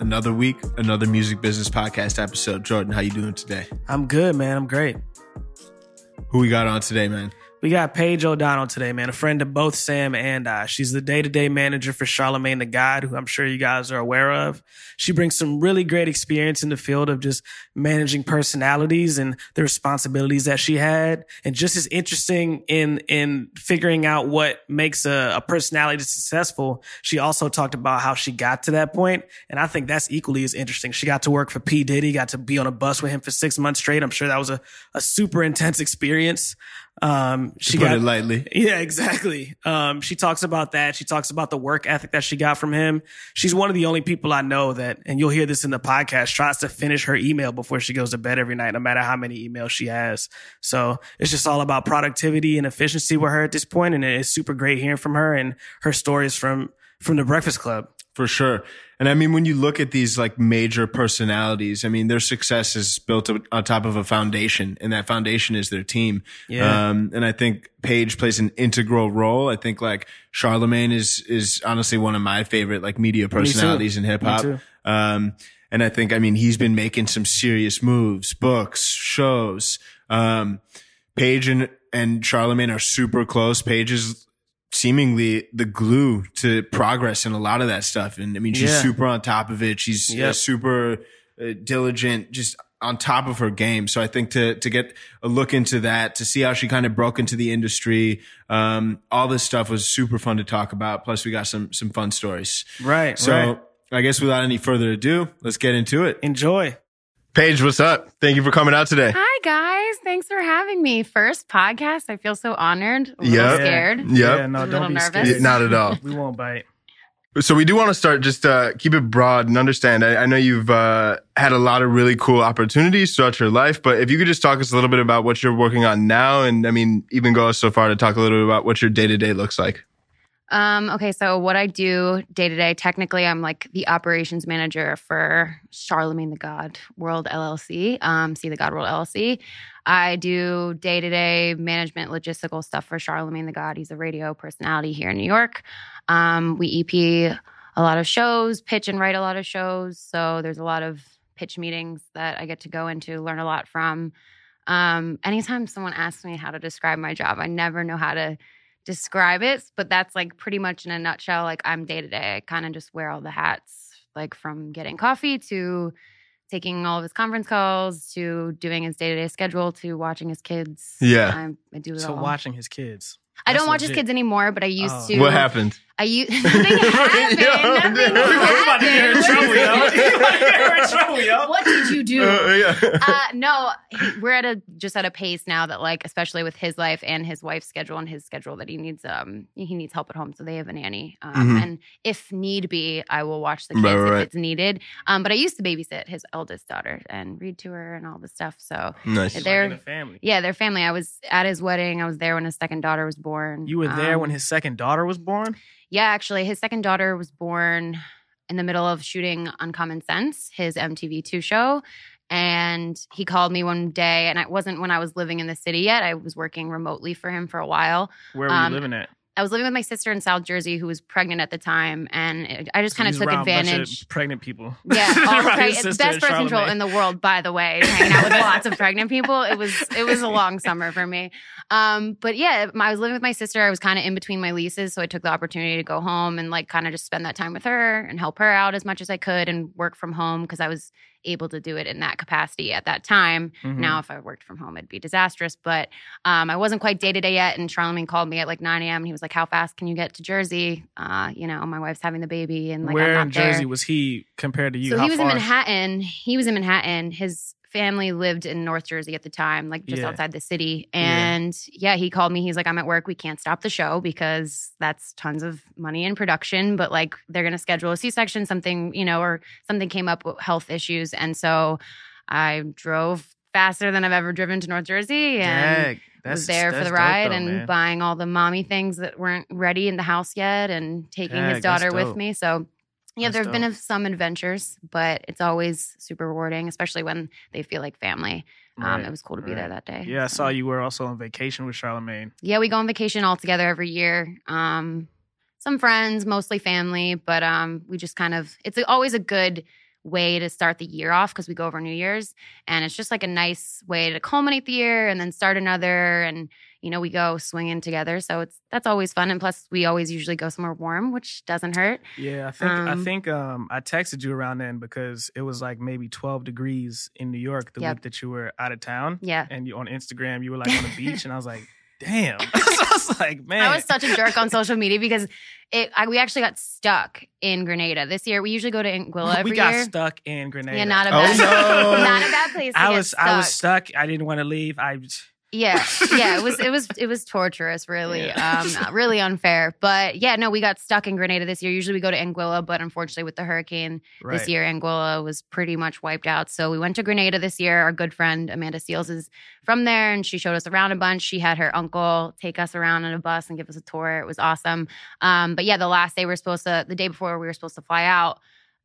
Another week, another music business podcast episode. Jordan, how you doing today? I'm good, man. I'm great. Who we got on today, man? We got Paige O'Donnell today, man, a friend of both Sam and I. She's the day to day manager for Charlamagne Tha God, who I'm sure you guys are aware of. She brings some really great experience in the field of just managing personalities and the responsibilities that she had. And just as interesting in, in figuring out what makes a, a personality successful, she also talked about how she got to that point. And I think that's equally as interesting. She got to work for P. Diddy, got to be on a bus with him for six months straight. I'm sure that was a, a super intense experience. Um, she put got, it lightly. Yeah, exactly. Um, she talks about that. She talks about the work ethic that she got from him. She's one of the only people I know that, and you'll hear this in the podcast, tries to finish her email before she goes to bed every night, no matter how many emails she has. So it's just all about productivity and efficiency with her at this point, and it's super great hearing from her and her stories from from the Breakfast Club. For sure. And I mean, when you look at these like major personalities, I mean, their success is built on top of a foundation and that foundation is their team. Yeah. Um, and I think Paige plays an integral role. I think like Charlamagne is, is honestly one of my favorite like media personalities in hip hop. Um, and I think, I mean, he's been making some serious moves, books, shows. Um, Paige and, and Charlamagne are super close. Paige is seemingly the glue to progress in a lot of that stuff. And I mean, she's yeah. super on top of it. She's uh, super uh, diligent, just on top of her game. So I think to to get a look into that, to see how she kind of broke into the industry, um, all this stuff was super fun to talk about. Plus, we got some some fun stories. Right. So right. I guess without any further ado, let's get into it. Enjoy. Paige, what's up? Thank you for coming out today. Hi guys, thanks for having me. First podcast. I feel so honored. A little scared. Yep. Yeah, no, a don't be nervous. Scared. Not at all. we won't bite. So we do want to start just uh, keep it broad and understand. I, I know you've uh, had a lot of really cool opportunities throughout your life, but if you could just talk us a little bit about what you're working on now, and I mean, even go so far to talk a little bit about what your day to day looks like. Um, okay, so what I do day to day, technically, I'm like the operations manager for Charlamagne Tha God World LLC, um, See the God World LLC. I do day to day management logistical stuff for Charlamagne Tha God. He's a radio personality here in New York. Um, we EP a lot of shows, pitch and write a lot of shows. So there's a lot of pitch meetings that I get to go into, learn a lot from. Um, anytime someone asks me how to describe my job, I never know how to describe it, but that's like pretty much in a nutshell. Like I'm day to day. I kind of just wear all the hats, like from getting coffee to taking all of his conference calls to doing his day to day schedule to watching his kids. Yeah, I, I do it so all. watching his kids. I don't watch legit. his kids anymore, but I used oh. to. What happened? I used nothing happened. yo, nothing happened. trouble, What did you do? Uh, yeah. uh, no, he, we're at a just at a pace now that like, especially with his life and his wife's schedule and his schedule, that he needs um he needs help at home, so they have a nanny. Um, mm-hmm. and if need be, I will watch the kids right, right. if it's needed. Um, but I used to babysit his eldest daughter and read to her and all the stuff. So nice. They're like family. Yeah, their family. I was at his wedding. I was there when his second daughter was born. You were there um, when his second daughter was born. Yeah, actually, his second daughter was born in the middle of shooting Uncommon Sense, his MTV2 show. And he called me one day, and it wasn't when I was living in the city yet. I was working remotely for him for a while. Where were um, you living at? I was living with my sister in South Jersey who was pregnant at the time, and I just kind of took advantage. Of pregnant people. Yeah, all preg- best birth control in the world, by the way. Hanging out with lots of pregnant people. It was it was a long summer for me. Um, but yeah, I was living with my sister. I was kind of in between my leases, so I took the opportunity to go home and like kind of just spend that time with her and help her out as much as I could and work from home because I was able to do it in that capacity at that time. Mm-hmm. Now, if I worked from home, it'd be disastrous. But um, I wasn't quite day to day yet. And Charlamagne called me at like 9 a.m. and he was like, "How fast can you get to Jersey?" Uh, you know, my wife's having the baby, and like, Where I'm in not there. Jersey was he compared to you? So How he was far? in Manhattan. He was in Manhattan. His family lived in North Jersey at the time, like just Yeah. outside the city. And yeah. he called me. He's like, I'm at work. We can't stop the show because that's tons of money in production. But like, they're going to schedule a C section, something, you know, or something came up with health issues. And so I drove faster than I've ever driven to North Jersey and Dang, was there for the ride though, and man. buying all the mommy things that weren't ready in the house yet and taking Heck, his daughter with me. So yeah, there have been some adventures, but it's always super rewarding, especially when they feel like family. Um, it was cool to be there that day. Yeah, I saw you were also on vacation with Charlamagne. Yeah, we go on vacation all together every year. Um, some friends, mostly family, but um, we just kind of, it's always a good way to start the year off because we go over New Year's and it's just like a nice way to culminate the year and then start another. And, you know, we go swinging together. So it's, that's always fun. And plus, we always usually go somewhere warm, which doesn't hurt. Yeah, I think I Um, think um I texted you around then because it was like maybe 12 degrees in New York the Yep. week that you were out of town. Yeah. And you on Instagram, you were like on the beach, and I was like, damn. so I was like, man. I was such a jerk on social media because it, I, we actually got stuck in Grenada this year. We usually go to Anguilla every year. we got year. stuck in Grenada. Yeah, not a Oh, bad, no. not a bad place. I was I was stuck. stuck. I didn't want to leave. I Yeah, yeah, it was it was it was torturous, really, Yeah. um, really unfair. But yeah, no, we got stuck in Grenada this year. Usually we go to Anguilla, but unfortunately with the hurricane right. this year, Anguilla was pretty much wiped out. So we went to Grenada this year. Our good friend Amanda Seales is from there, and she showed us around a bunch. She had her uncle take us around on a bus and give us a tour. It was awesome. Um, but yeah, the last day we were supposed to, the day before we were supposed to fly out.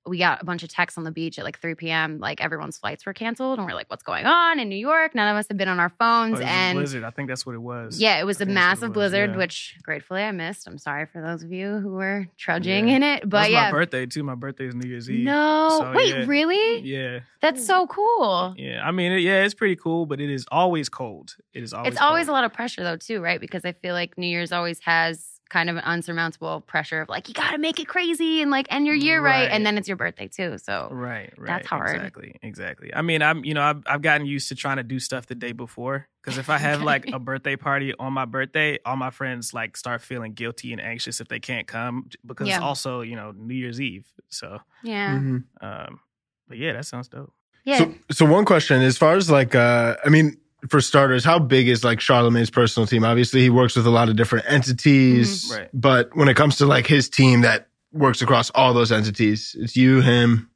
We got a bunch of texts on the beach at like 3 p.m. Like everyone's flights were canceled, and we're like, "What's going on in New York?" None of us had been on our Oh, phones, a and blizzard. I think that's what it was. yeah, it was I a think that's what it massive was, blizzard, yeah. which gratefully I missed. I'm sorry for those of you who were trudging Yeah. in it, but was yeah. my birthday too. My birthday is New Year's Eve. No, So, wait, yeah. really? Yeah, That's so cool. yeah. I mean, it- yeah, it's pretty cool, but it is always cold. It is always. it's always a lot of pressure though, too, right? Because I feel like New Year's always has kind of an unsurmountable pressure of like you got to make it crazy and like end your year right. Right. and then it's your birthday too. So Right, right. That's hard. Exactly, exactly. I mean, I'm, you know, I've, I've gotten used to trying to do stuff the day before because if I have like a birthday party on my birthday, all my friends like start feeling guilty and anxious if they can't come because Yeah. it's also, you know, New Year's Eve. So, yeah, Mhm. um, but yeah, that sounds dope. yeah. So, so one question, as far as like, uh, I mean, for starters, how big is like Charlamagne's personal team? Obviously, he works with a lot of different entities, Mhm. Right. but when it comes to like his team that works across all those entities, it's you, him.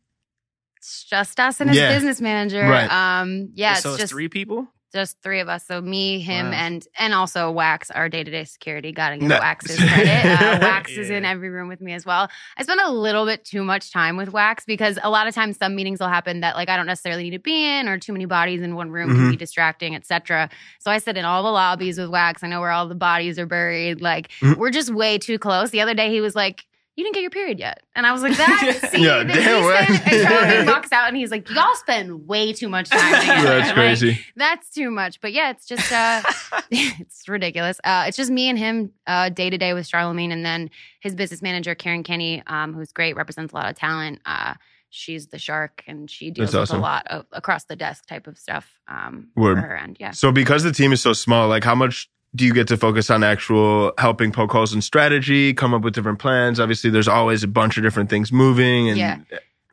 it's just us and his Yeah. business manager. Right. Um, yeah, so it's it's just three people. Just three of us. So me, him, Wow. and and also Wax, our day to day security. Got to give No. Wax his credit. Uh, Wax is in every room with me as well. I spend a little bit too much time with Wax because a lot of times some meetings will happen that like I don't necessarily need to be in, or too many bodies in one room can Mhm. be distracting, etc. So I sit in all the lobbies with Wax. I know where all the bodies are buried. Like Mhm. we're just way too close. The other day he was like. You didn't get your period yet, and I was like, "That see, Yeah, the- damn, he what? spent- walks out, and he's like, "Y'all spend way too much time together." That's Like, crazy. that's too much. But yeah, it's just uh it's ridiculous. Uh it's just me and him uh day to day with Charlamagne and then his business manager Karen Kenny, um, who's great, represents a lot of talent. Uh she's the shark and she deals That's with awesome. a lot of across the desk type of stuff um Word. for her end. Yeah. So because the team is so small, like how much do you get to focus on actual helping poke holes in strategy, come up with different plans? Obviously, there's always a bunch of different things moving and Yeah.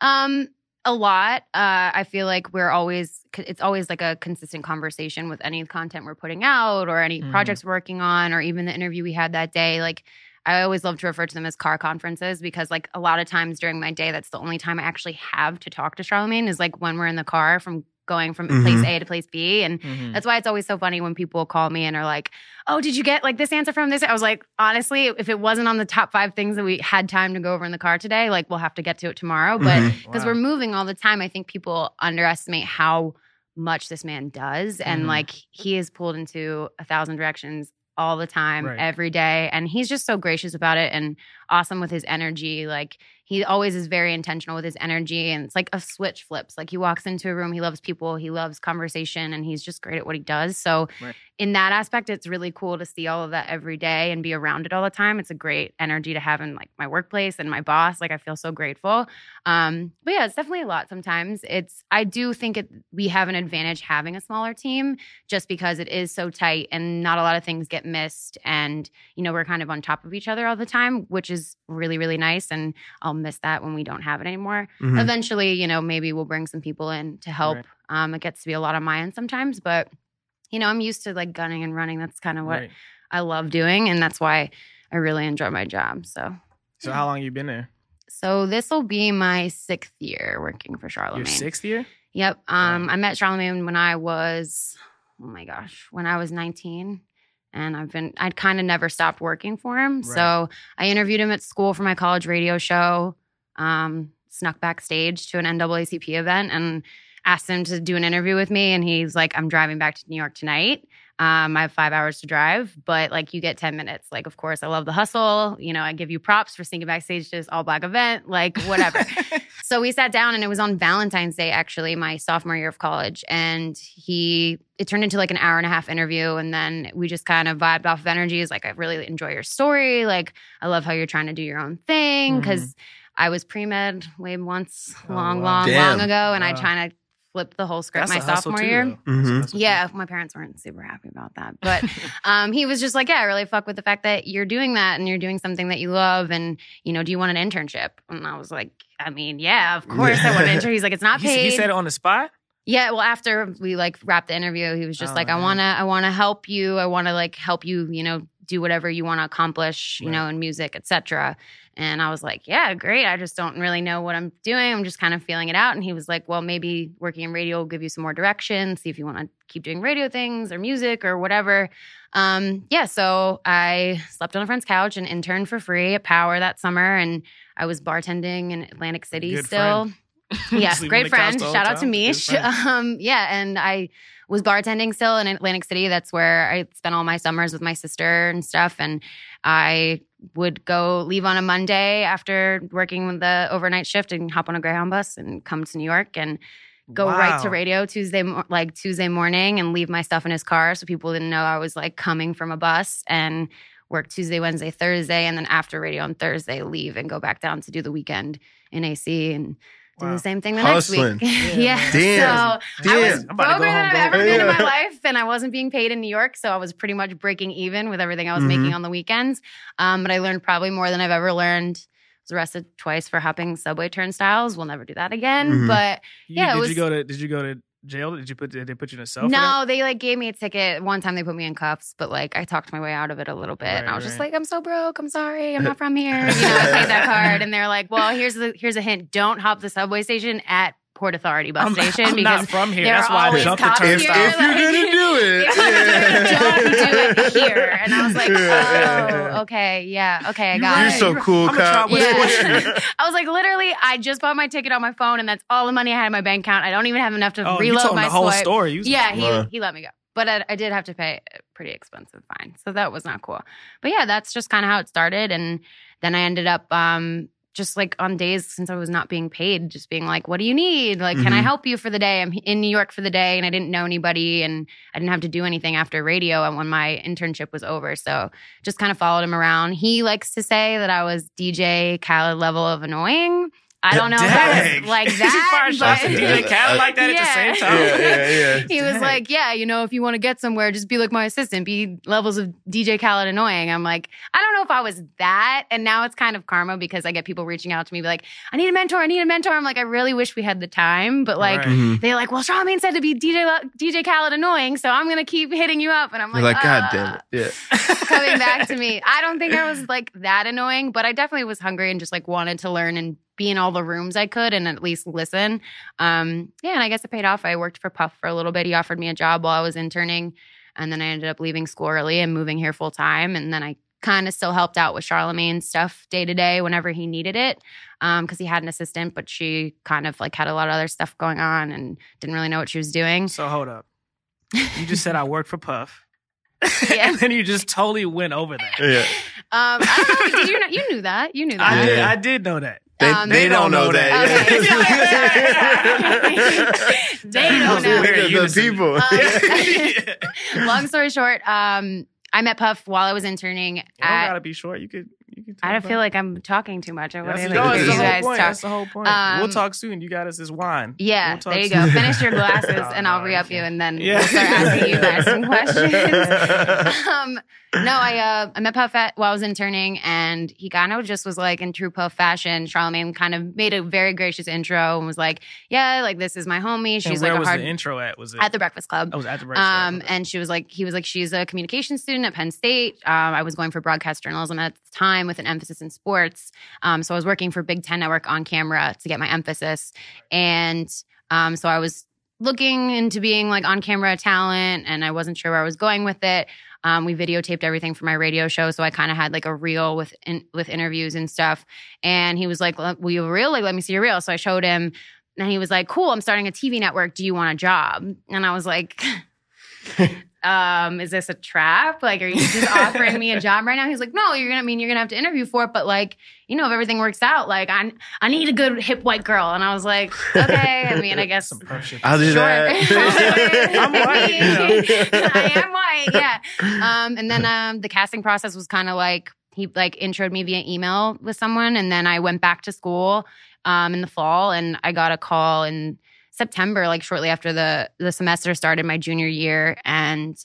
Um, a lot. Uh, I feel like we're always, it's always like a consistent conversation with any content we're putting out or any Mhm. projects we're working on or even the interview we had that day. Like, I always love to refer to them as car conferences because, like, a lot of times during my day, that's the only time I actually have to talk to Charlamagne is like when we're in the car from going from place Mhm. A to place B. And Mhm. that's why it's always so funny when people call me and are like, "Oh, did you get like this answer from this?" I was like, honestly, if it wasn't on the top five things that we had time to go over in the car today, like we'll have to get to it tomorrow. But because Wow. we're moving all the time, I think people underestimate how much this man does, and Mhm. like he is pulled into a thousand directions all the time, Right. every day, and he's just so gracious about it and awesome with his energy. Like he always is very intentional with his energy and it's like a switch flips. Like he walks into a room he loves people he loves conversation and he's just great at what he does. So Right. in that aspect it's really cool to see all of that every day and be around it all the time. It's a great energy to have in like my workplace and my boss. Like i feel so grateful. Um but yeah it's definitely a lot sometimes. It's i do think it we have an advantage having a smaller team just because it is so tight and not a lot of things get missed and you know we're kind of on top of each other all the time which is really really nice. And i'll miss that when we don't have it anymore Mhm. eventually you know maybe we'll bring some people in to help Right. um it gets to be a lot of my end sometimes but you know i'm used to like gunning and running that's kind of what Right. i love doing and that's why i really enjoy my job so So how long you been there? so this will be my sixth year working for Your charlamagne sixth year? Yep. Um, Wow. I met Charlamagne when I was, oh my gosh, when I was 19. And I've been, I'd kind of never stopped working for him. Right. So I interviewed him at school for my college radio show, um, snuck backstage to an NAACP event and asked him to do an interview with me. And he's like, I'm driving back to New York tonight. Um, I have five hours to drive, but like you get 10 minutes. Like, of course, I love the hustle. You know, I give you props for sneaking backstage to this all black event, like whatever. So we sat down and it was on Valentine's Day, actually, my sophomore year of college. And he, it turned into like an hour and a half interview. And then we just kind of vibed off of energies. Like, I really enjoy your story. Like, I love how you're trying to do your own thing. because I was pre med way once, Oh, long, wow. long, Damn. long ago. And I Wow. tried to flip the whole script That's my sophomore too, year. though. That's a Mhm. hustle Yeah, my parents weren't super happy about that. But um, he was just like, Yeah, I really fuck with the fact that you're doing that and you're doing something that you love. And, you know, do you want an internship? And I was like, I mean, yeah, of course I want an internship. He's like, It's not He, paid. he said it on the spot? Yeah, well, after we like wrapped the interview, he was just Oh, like, "I man. wanna, I wanna help you. I wanna like help you, you know, do whatever you want to accomplish, you Right. know, in music, etc." And I was like, "Yeah, great. I just don't really know what I'm doing. I'm just kind of feeling it out." And he was like, "Well, maybe working in radio will give you some more direction. See if you want to keep doing radio things or music or whatever." Um, yeah, so I slept on a friend's couch and interned for free at Power that summer, and I was bartending in Atlantic City Good still. friend. Yeah, great friend. Shout out to? Mish. Um, yeah, and I was bartending still in Atlantic City. That's where I spent all my summers with my sister and stuff. And I would go leave on a Monday after working the overnight shift and hop on a Greyhound bus and come to New York and go right to radio Tuesday, like Tuesday morning, and leave my stuff in his car so people didn't know I was like coming from a bus and work Tuesday, Wednesday, Thursday, and then after radio on Thursday, leave and go back down to do the weekend in AC and do Wow. the same thing the Hustling. next week. Yeah, yeah. Damn. So I was Damn. I'm about to go than home, I've ever been in my life, and I wasn't being paid in New York, so I was pretty much breaking even with everything I was Mhm. making on the weekends. Um, but I learned probably more than I've ever learned. I was arrested twice for hopping subway turnstiles. We'll never do that again. Mhm. But You- Yeah, it did was- you go to did you go to jail? Did you put did they put you in a cell? no, they like gave me a ticket. One time they put me in cuffs, but like I talked my way out of it a little bit. and I Right, was just like, I'm so broke. I'm sorry. I'm not from here. You know, I played that card, and they're like, Well, here's the here's a hint. Don't hop the subway station at Port Authority bus I'm, station I'm because not from here. there That's are why I always jumped the cops If, here, turnstile. if you're gonna do it, don't do it here. And I was like, Yeah, yeah, yeah. oh, okay, yeah, okay, I You're got You're so cool, I'm gonna try cop. Yeah. I was like, literally, I just bought my ticket on my phone, and that's all the money I had in my bank account. I don't even have enough to Oh, you reload told my the whole swipe. story. You Yeah, he Wow. he let me go, but I, I did have to pay a pretty expensive fine, so that was not cool. But yeah, that's just kind of how it started, and then I ended up um, just like on days since I was not being paid, just being like, "What do you need? Like, can I Mhm. help you for the day? I'm in New York for the day, and I didn't know anybody, and I didn't have to do anything after radio, and when my internship was over, so just kind of followed him around. He likes to say that I was DJ Khaled level of annoying. I don't know if that was like that. fired shots but- at DJ Khaled like that at the same time. Yeah, yeah, yeah. he was Dang. like, "Yeah, you know, if you want to get somewhere, just be like my assistant. Be levels of DJ Khaled annoying." I'm like, I don't know if I was that, and now it's kind of karma because I get people reaching out to me be like, "I need a mentor. I need a mentor." I'm like, I really wish we had the time, but like. Right. Mhm. They're like, well, Charlamagne said to be DJ Le- DJ Khaled annoying, so I'm gonna keep hitting you up, and I'm You're like, like, God "Uh." damn it. Yeah. coming back to me. I don't think I was like that annoying, but I definitely was hungry and just like wanted to learn and be in all the rooms I could and at least listen. Um, yeah, and I guess it paid off. I worked for Puff for a little bit. He offered me a job while I was interning, and then I ended up leaving school early and moving here full time. And then I kind of still helped out with Charlamagne stuff day to day whenever he needed it, because he had an assistant, but she kind of like had a lot of other stuff going on and didn't really know what she was doing. So hold up. You just said I worked for Puff. Yeah. and then you just totally went over that. Yeah. Um, I don't know. Did you know? You knew that. You knew that. I did. I did know that. They, Um, they, don't, know that. Okay. they don't know. We're the people. Um, long story short, um, I met Puff while I was interning. You don't At, gotta be short. You could. I don't feel like I'm talking too much. I want to no, that's you guys point. talk. That's the whole point. Um, we'll talk soon. You got us this wine. Yeah, We'll talk there you soon. go. Finish your glasses, Oh, and I'll re up you, and then Yeah. we'll start asking you guys some questions. um, no, I uh, I met Puff at, while I was interning, and he kind of just was like in true Puff fashion. Charlamagne kind of made a very gracious intro and was like, "Yeah, like this is my homie. She's where like a was hard the intro at? Was it at the Breakfast Club." I was at the break. Um, and she was like, he was like, she's a communication student at Penn State. Um, I was going for broadcast journalism at the time with an emphasis in sports. Um, so I was working for Big Ten Network on camera to get my emphasis. And um, so I was looking into being like on camera talent and I wasn't sure where I was going with it. Um, we videotaped everything for my radio show, so I kind of had like a reel with in, with interviews and stuff. And he was like, "Will you reel? Like, let me see your reel." So I showed him, and he was like, "Cool, I'm starting a TV network. Do you want a job?" And I was like, um, is this a trap? Like, are you just offering me a job right now? He's like, no, you're gonna I mean you're gonna have to interview for it, but like, you know, if everything works out, like I I need a good hip white girl. And I was like, okay. I mean, I guess Some Puff. I'll do Sure. that. I'm white, you know. I am white, yeah. Um, and then um, the casting process was kind of like he like introed me via email with someone, and then I went back to school um, in the fall, and I got a call in September, like shortly after the the semester started, my junior year, and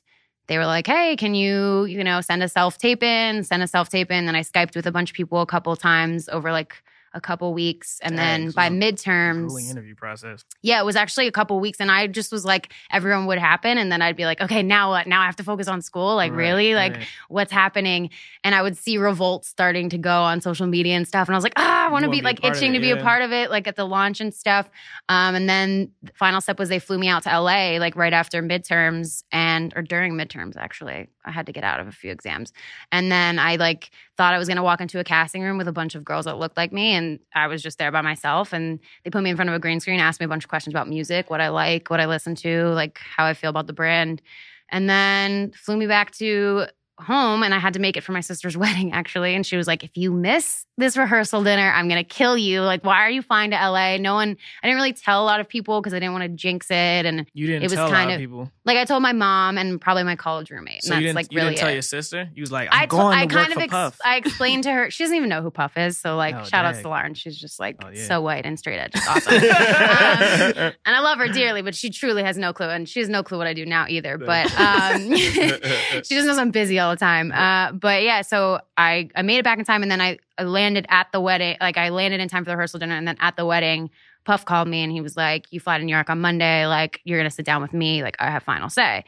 they were like, "Hey, can you you know send a self tape in? Send a self tape in." And I skyped with a bunch of people a couple times over like a couple weeks, and Dang, then so by midterms, interview process. yeah, it was actually a couple weeks, and I just was like, everyone would happen, and then I'd be like, okay, now what? Now I have to focus on school. Like, Right, really? Like, right. what's happening? And I would see revolt starting to go on social media and stuff, and I was like, ah, I want to be be like itching it, to be a part of it, like at the launch and stuff. Um, and then the final step was they flew me out to LA, like right after midterms and or during midterms. Actually, I had to get out of a few exams, and then I like thought I was gonna walk into a casting room with a bunch of girls that looked like me, and I was just there by myself. And they put me in front of a green screen, asked me a bunch of questions about music, what I like, what I listen to, like how I feel about the brand, and then flew me back to home and I had to make it for my sister's wedding actually and she was like if you miss this rehearsal dinner I'm going to kill you like why are you flying to LA no one I didn't really tell a lot of people because I didn't want to jinx it and You didn't It was tell a kind lot of- people. like I told my mom and probably my college roommate So and you that's didn't, like you really didn't tell it. your sister? You was like, I'm I, going I kind of ex- Puff. I explained to her. She doesn't even know who Puff is. So like, Oh, shout outs dang. to Lauren. She's just like Oh, yeah. so white and straight edge. It's awesome. um, and I love her dearly, but she truly has no clue, and she has no clue what I do now either. But um, she just knows I'm busy all the time. Uh, but yeah, so I I made it back in time, and then I, I landed at the wedding. Like I landed in time for the rehearsal dinner, and then at the wedding, Puff called me and he was like, "You fly to New York on Monday. Like you're gonna sit down with me. Like I have final say."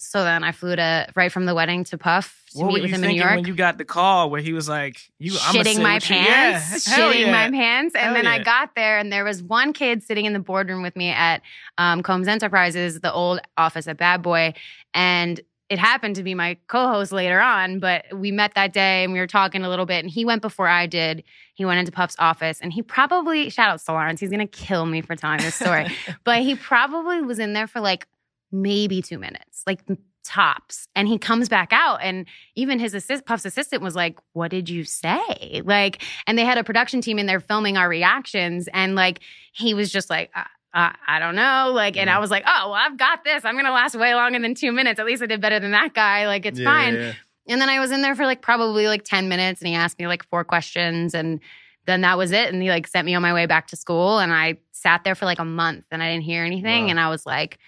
So then I flew to right from the wedding to Puff to what meet with him in New York when you got the call where he was like, "You, shitting my with you." pants, Yeah, shitting yeah. my pants. And Hell then I got there, and there was one kid sitting in the boardroom with me at um, Combs Enterprises, the old office at Bad Boy, and it happened to be my co-host later on. But we met that day, and we were talking a little bit. And he went before I did. He went into Puff's office, and he probably shout out to Lawrence. He's gonna kill me for telling this story, but he probably was in there for like maybe two minutes, like tops. And he comes back out, and even his assist, Puff's assistant was like, "What did you say?" Like, and they had a production team in there filming our reactions, and like he was just like. Uh, Uh, I don't know. Like, and I was like, oh, well, I've got this. I'm going to last way longer than two minutes. At least I did better than that guy. Like, it's Yeah, fine. yeah. And then I was in there for like probably like 10 minutes and he asked me like four questions and then that was it. And he like sent me on my way back to school and I sat there for like a month and I didn't hear anything. Wow. And I was like,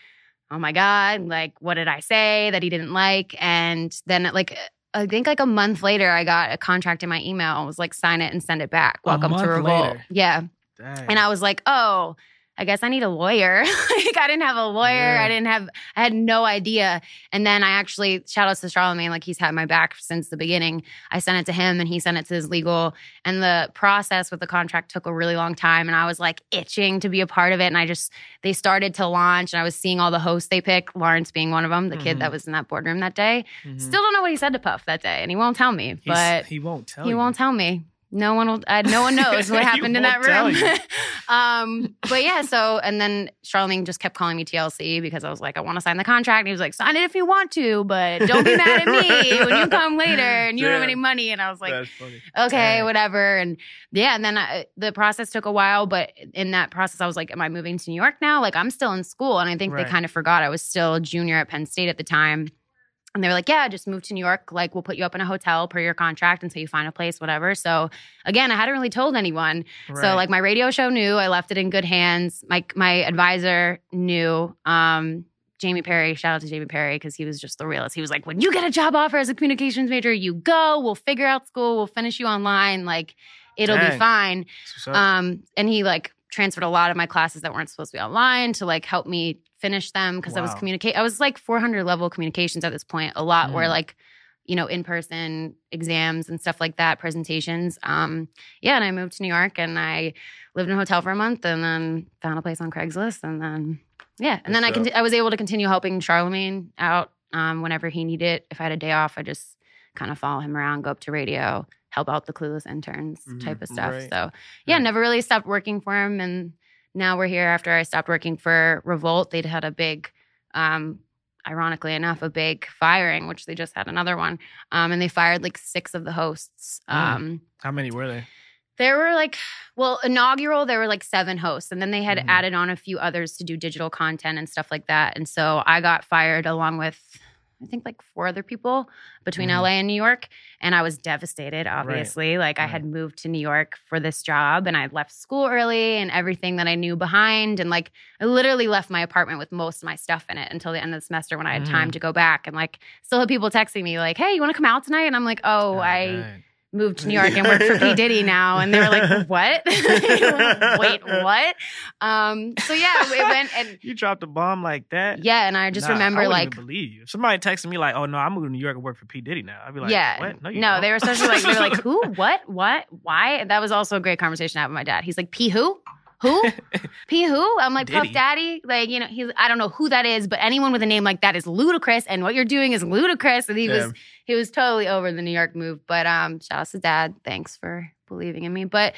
oh my God, like what did I say that he didn't like? And then like, I think like a month later, I got a contract in my email. It was like, sign it and send it back. Welcome to Revolt. later? Yeah. Dang. And I was like, oh, I guess I need a lawyer. like I didn't have a lawyer. Yeah. I didn't have, I had no idea. And then I actually, shout outs to Charlamagne, like he's had my back since the beginning. I sent it to him and he sent it to his legal. And the process with the contract took a really long time. And I was like itching to be a part of it. And I just, they started to launch and I was seeing all the hosts they pick, Lawrence being one of them, the kid Mhm. that was in that boardroom that day. Mhm. Still don't know what he said to Puff that day. And he won't tell me, He's- but he won't tell he you. won't tell me. No one will. Uh, no one knows what happened in that room. um, but yeah. So and then Charlamagne just kept calling me TLC because I was like, I want to sign the contract. And he was like, sign it if you want to, but don't be mad at me when you come later and you don't have any money. And I was like, okay, whatever. And yeah, and then I, the process took a while, but in that process, I was like, am I moving to New York now? Like, I'm still in school. And I think Right. they kind of forgot I was still a junior at Penn State at the time. And they were like, yeah, just move to New York. Like, we'll put you up in a hotel per your contract until you find a place, whatever. So again, I hadn't really told anyone. So like my radio show knew I left it in good hands. My my advisor knew. Um, Jamie Perry, shout out to Jamie Perry because he was just the realest. He was like, when you get a job offer as a communications major, you go. We'll figure out school. We'll finish you online. Like it'll be fine. That's what's up. Um, and he like transferred a lot of my classes that weren't supposed to be online to like help me finish them because I was Wow. communicate. I was like 400 level communications at this point. A lot where Mm. like you know in person exams and stuff like that, presentations. Um, yeah, and I moved to New York and I lived in a hotel for a month and then found a place on Craigslist and then yeah, and then I conti- I was able to continue helping Charlamagne out um, whenever he needed. If I had a day off, I just kind of follow him around, go up to radio, help out the clueless interns Mhm. type of stuff. Right. So yeah, Right. never really stopped working for him, and now we're here after I stopped working for Revolt. They'd had a big. Um, Ironically enough, a big firing, which they just had another one, um, and they fired like six of the hosts. Mm. Um, How many were they? there were like, well, inaugural, there were like seven hosts, and then they had Mhm. added on a few others to do digital content and stuff like that. And so I got fired along with, I think, like four other people between Mhm. LA and New York. And I was devastated, obviously. Like, I had moved to New York for this job, and I left school early and everything that I knew behind. And like, I literally left my apartment with most of my stuff in it until the end of the semester when I had time Mhm. to go back. And like, still had people texting me, like, hey, you want to come out tonight? And I'm like, oh, I Dang. Moved to New York and worked for P Diddy now, and they were like, "What? Wait, what?" Um, so yeah, it went and You dropped a bomb like that. yeah, and I just Nah, remember I like. even believe you. If somebody texted me like, "Oh no, I'm moving to New York and work for P Diddy now," I'd be like, yeah, what? no, you don't. they were especially like they were like, "Who? What? What? Why?" That was also a great conversation I had with my dad. He's like, "P who? Who? P who?" I'm like, "Puff Diddy. Daddy." Like you know, he's I don't know who that is, but anyone with a name like that is ludicrous, and what you're doing is ludicrous. And he was. He was totally over the New York move. But um, shout out to dad. Thanks for believing in me. But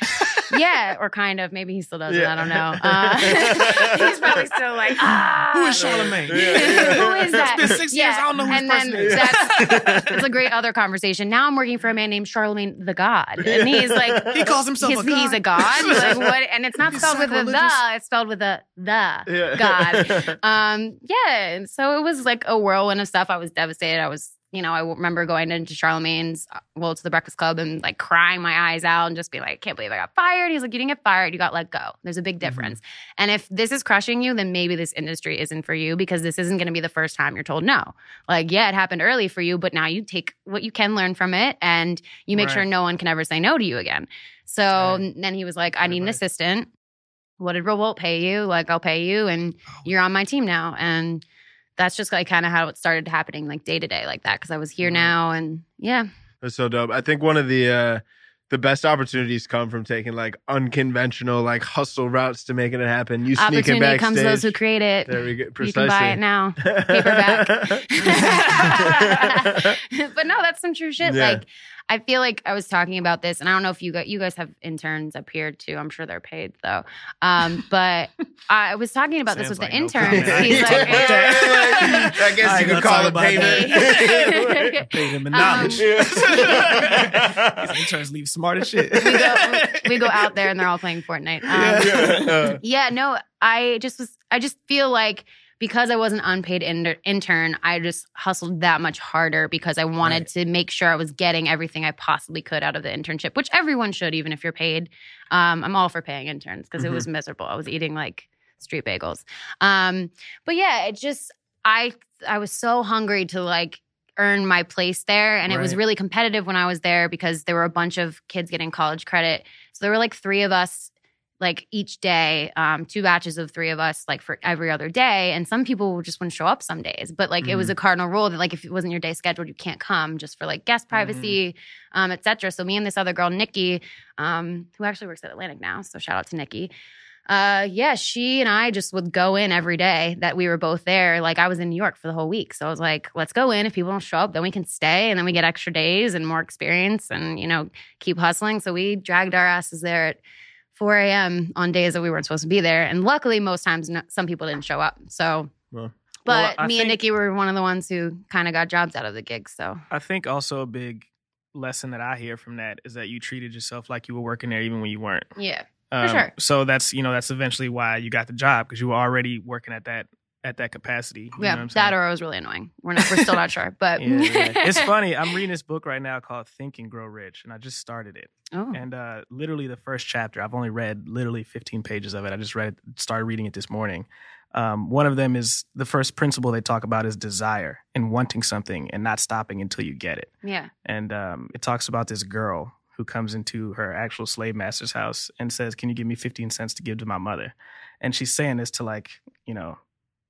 yeah, or kind of. Maybe he still doesn't. Yeah. I don't know. Uh, he's probably still like, ah, Who is Charlamagne? who is that? It's been six years. I don't know who and then is. that's, that's a great other conversation. Now I'm working for a man named Charlamagne Tha God, and he's like, He calls himself he's, a god. he's a god. Like, what? And it's not He's spelled with a the. It's spelled with a the Yeah. God. Um, yeah. And so it was like a whirlwind of stuff. I was devastated. I was, you know, I remember going into Charlamagne's, uh, well, to the Breakfast Club and like crying my eyes out and just be like, I can't believe I got fired. He's like, you didn't get fired. You got let go. There's a big difference. And if this is crushing you, then maybe this industry isn't for you because this isn't going to be the first time you're told no. Like, yeah, it happened early for you, but now you take what you can learn from it and you make sure no one can ever say no to you again. So Right. then he was like, I need an assistant. What did Revolt pay you? Like, I'll pay you, and you're on my team now. And that's just like kind of how it started happening, like day to day, like that. Because I was here Mhm. now, and yeah, That's so dope. I think one of the uh the best opportunities come from taking like unconventional, like hustle routes to making it happen. You sneaking opportunity backstage. comes those who create it. there we go. Precisely. You can buy it now. paperback. but no, that's some true shit. Yeah. Like I feel like I was talking about this, and I don't know if you guys, you guys have interns up here too. I'm sure they're paid though. Um, but I was talking about this Sam's with the like, no interns. comment. He's like, I I guess ain't you could call talk it about payment. I paid him in Um, knowledge. Yeah. These interns leave smart as shit. we go, we go out there and they're all playing Fortnite. Um, Yeah. Yeah, no, I just was, I just feel like because I was an unpaid in- intern, I just hustled that much harder because I wanted Right. to make sure I was getting everything I possibly could out of the internship, which everyone should, even if you're paid. Um, I'm all for paying interns because it was miserable. I was eating like street bagels. Um, but yeah, it just, I, I was so hungry to like earn my place there. And it was really competitive when I was there because there were a bunch of kids getting college credit. So there were like three of us like each day, um, two batches of three of us, like for every other day. And some people just wouldn't show up some days. But like it was a cardinal rule that like if it wasn't your day scheduled, you can't come just for like guest privacy, um, et cetera. So me and this other girl, Nikki, um, who actually works at Atlantic now, so shout out to Nikki. Uh, yeah, she and I just would go in every day that we were both there. Like I was in New York for the whole week, so I was like, let's go in. If people don't show up, then we can stay, and then we get extra days and more experience, and you know, keep hustling. So we dragged our asses there at 4 a.m. on days that we weren't supposed to be there, and luckily, most times no, some people didn't show up. So. Well. But Well, I me and Nikki were one of the ones who kind of got jobs out of the gig. So I think also a big lesson that I hear from that is that you treated yourself like you were working there even when you weren't. yeah, Um, sure. So that's you know that's eventually why you got the job because you were already working at that at that capacity. You know yeah, what I'm that or it was really annoying. We're not, we're still not sure, but Yeah, yeah. it's funny. I'm reading this book right now called Think and Grow Rich, and I just started it. Oh, And uh, literally the first chapter, I've only read literally 15 pages of it. I just read, started reading it this morning. Um, one of them is the first principle they talk about is desire and wanting something and not stopping until you get it. yeah, And um, it talks about this girl who comes into her actual slave master's house and says, "Can you give me 15 cents to give to my mother?" And she's saying this to like, you know,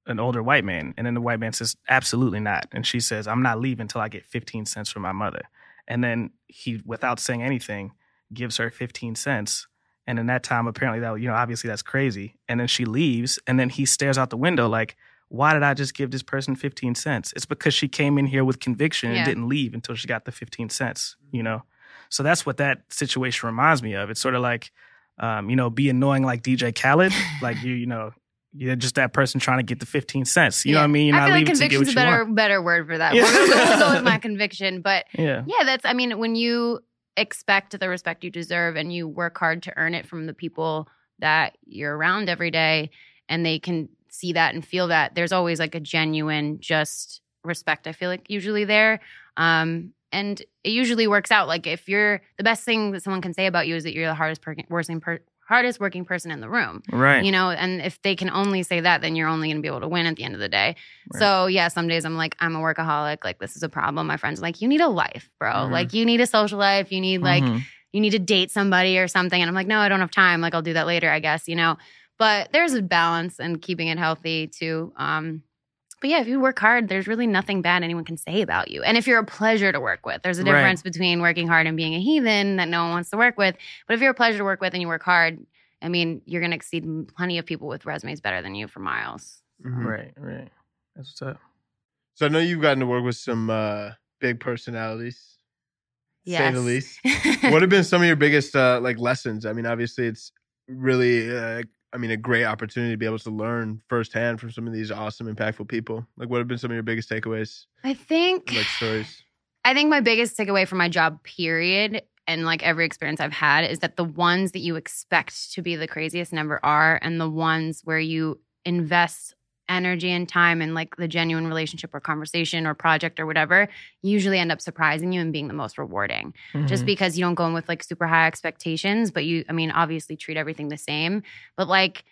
an older white man. And then the white man says, "Absolutely not." And she says, "I'm not leaving until I get 15 cents from my mother." And then he, without saying anything, gives her 15 cents. And in that time, apparently that you know, obviously that's crazy. And then she leaves, and then he stares out the window like. Why did I just give this person 15 cents? It's because she came in here with conviction Yeah. and didn't leave until she got the 15 cents, you know? So that's what that situation reminds me of. It's sort of like, um, you know, be annoying like DJ Khaled, like you, you know, you're just that person trying to get the 15 cents. You know what I mean? You're I not feel like leaving to get conviction's a better want. better word for that. Yeah. Go with my conviction, but Yeah. yeah, that's. I mean, when you expect the respect you deserve and you work hard to earn it from the people that you're around every day, and they can see that and feel that, there's always like a genuine just respect. I feel like usually there. Um, and it usually works out. Like if you're the best thing that someone can say about you is that you're the hardest per- working per- hardest working person in the room Right. you know and if they can only say that then you're only going to be able to win at the end of the day Right. so yeah some days i'm like i'm a workaholic like this is a problem my friends are like you need a life bro Mhm. like you need a social life you need like Mhm. you need to date somebody or something and i'm like no i don't have time like i'll do that later i guess you know but there's a balance and keeping it healthy too um but yeah, if you work hard, there's really nothing bad anyone can say about you. And if you're a pleasure to work with, there's a Right. difference between working hard and being a heathen that no one wants to work with. But if you're a pleasure to work with and you work hard, I mean, you're going to exceed plenty of people with resumes better than you for miles. Mhm. Right. Right. That's what's up. So I know you've gotten to work with some uh, big personalities, to say the least. what have been some of your biggest uh, like lessons? I mean, obviously, it's really, uh, I mean, a great opportunity to be able to learn firsthand from some of these awesome, impactful people. Like, what have been some of your biggest takeaways, I think like stories? I think my biggest takeaway from my job, period, and like every experience I've had, is that the ones that you expect to be the craziest never are, and the ones where you invest energy and time and like the genuine relationship or conversation or project or whatever usually end up surprising you and being the most rewarding. Just Mhm. because you don't go in with like super high expectations but you i mean obviously treat everything the same. But like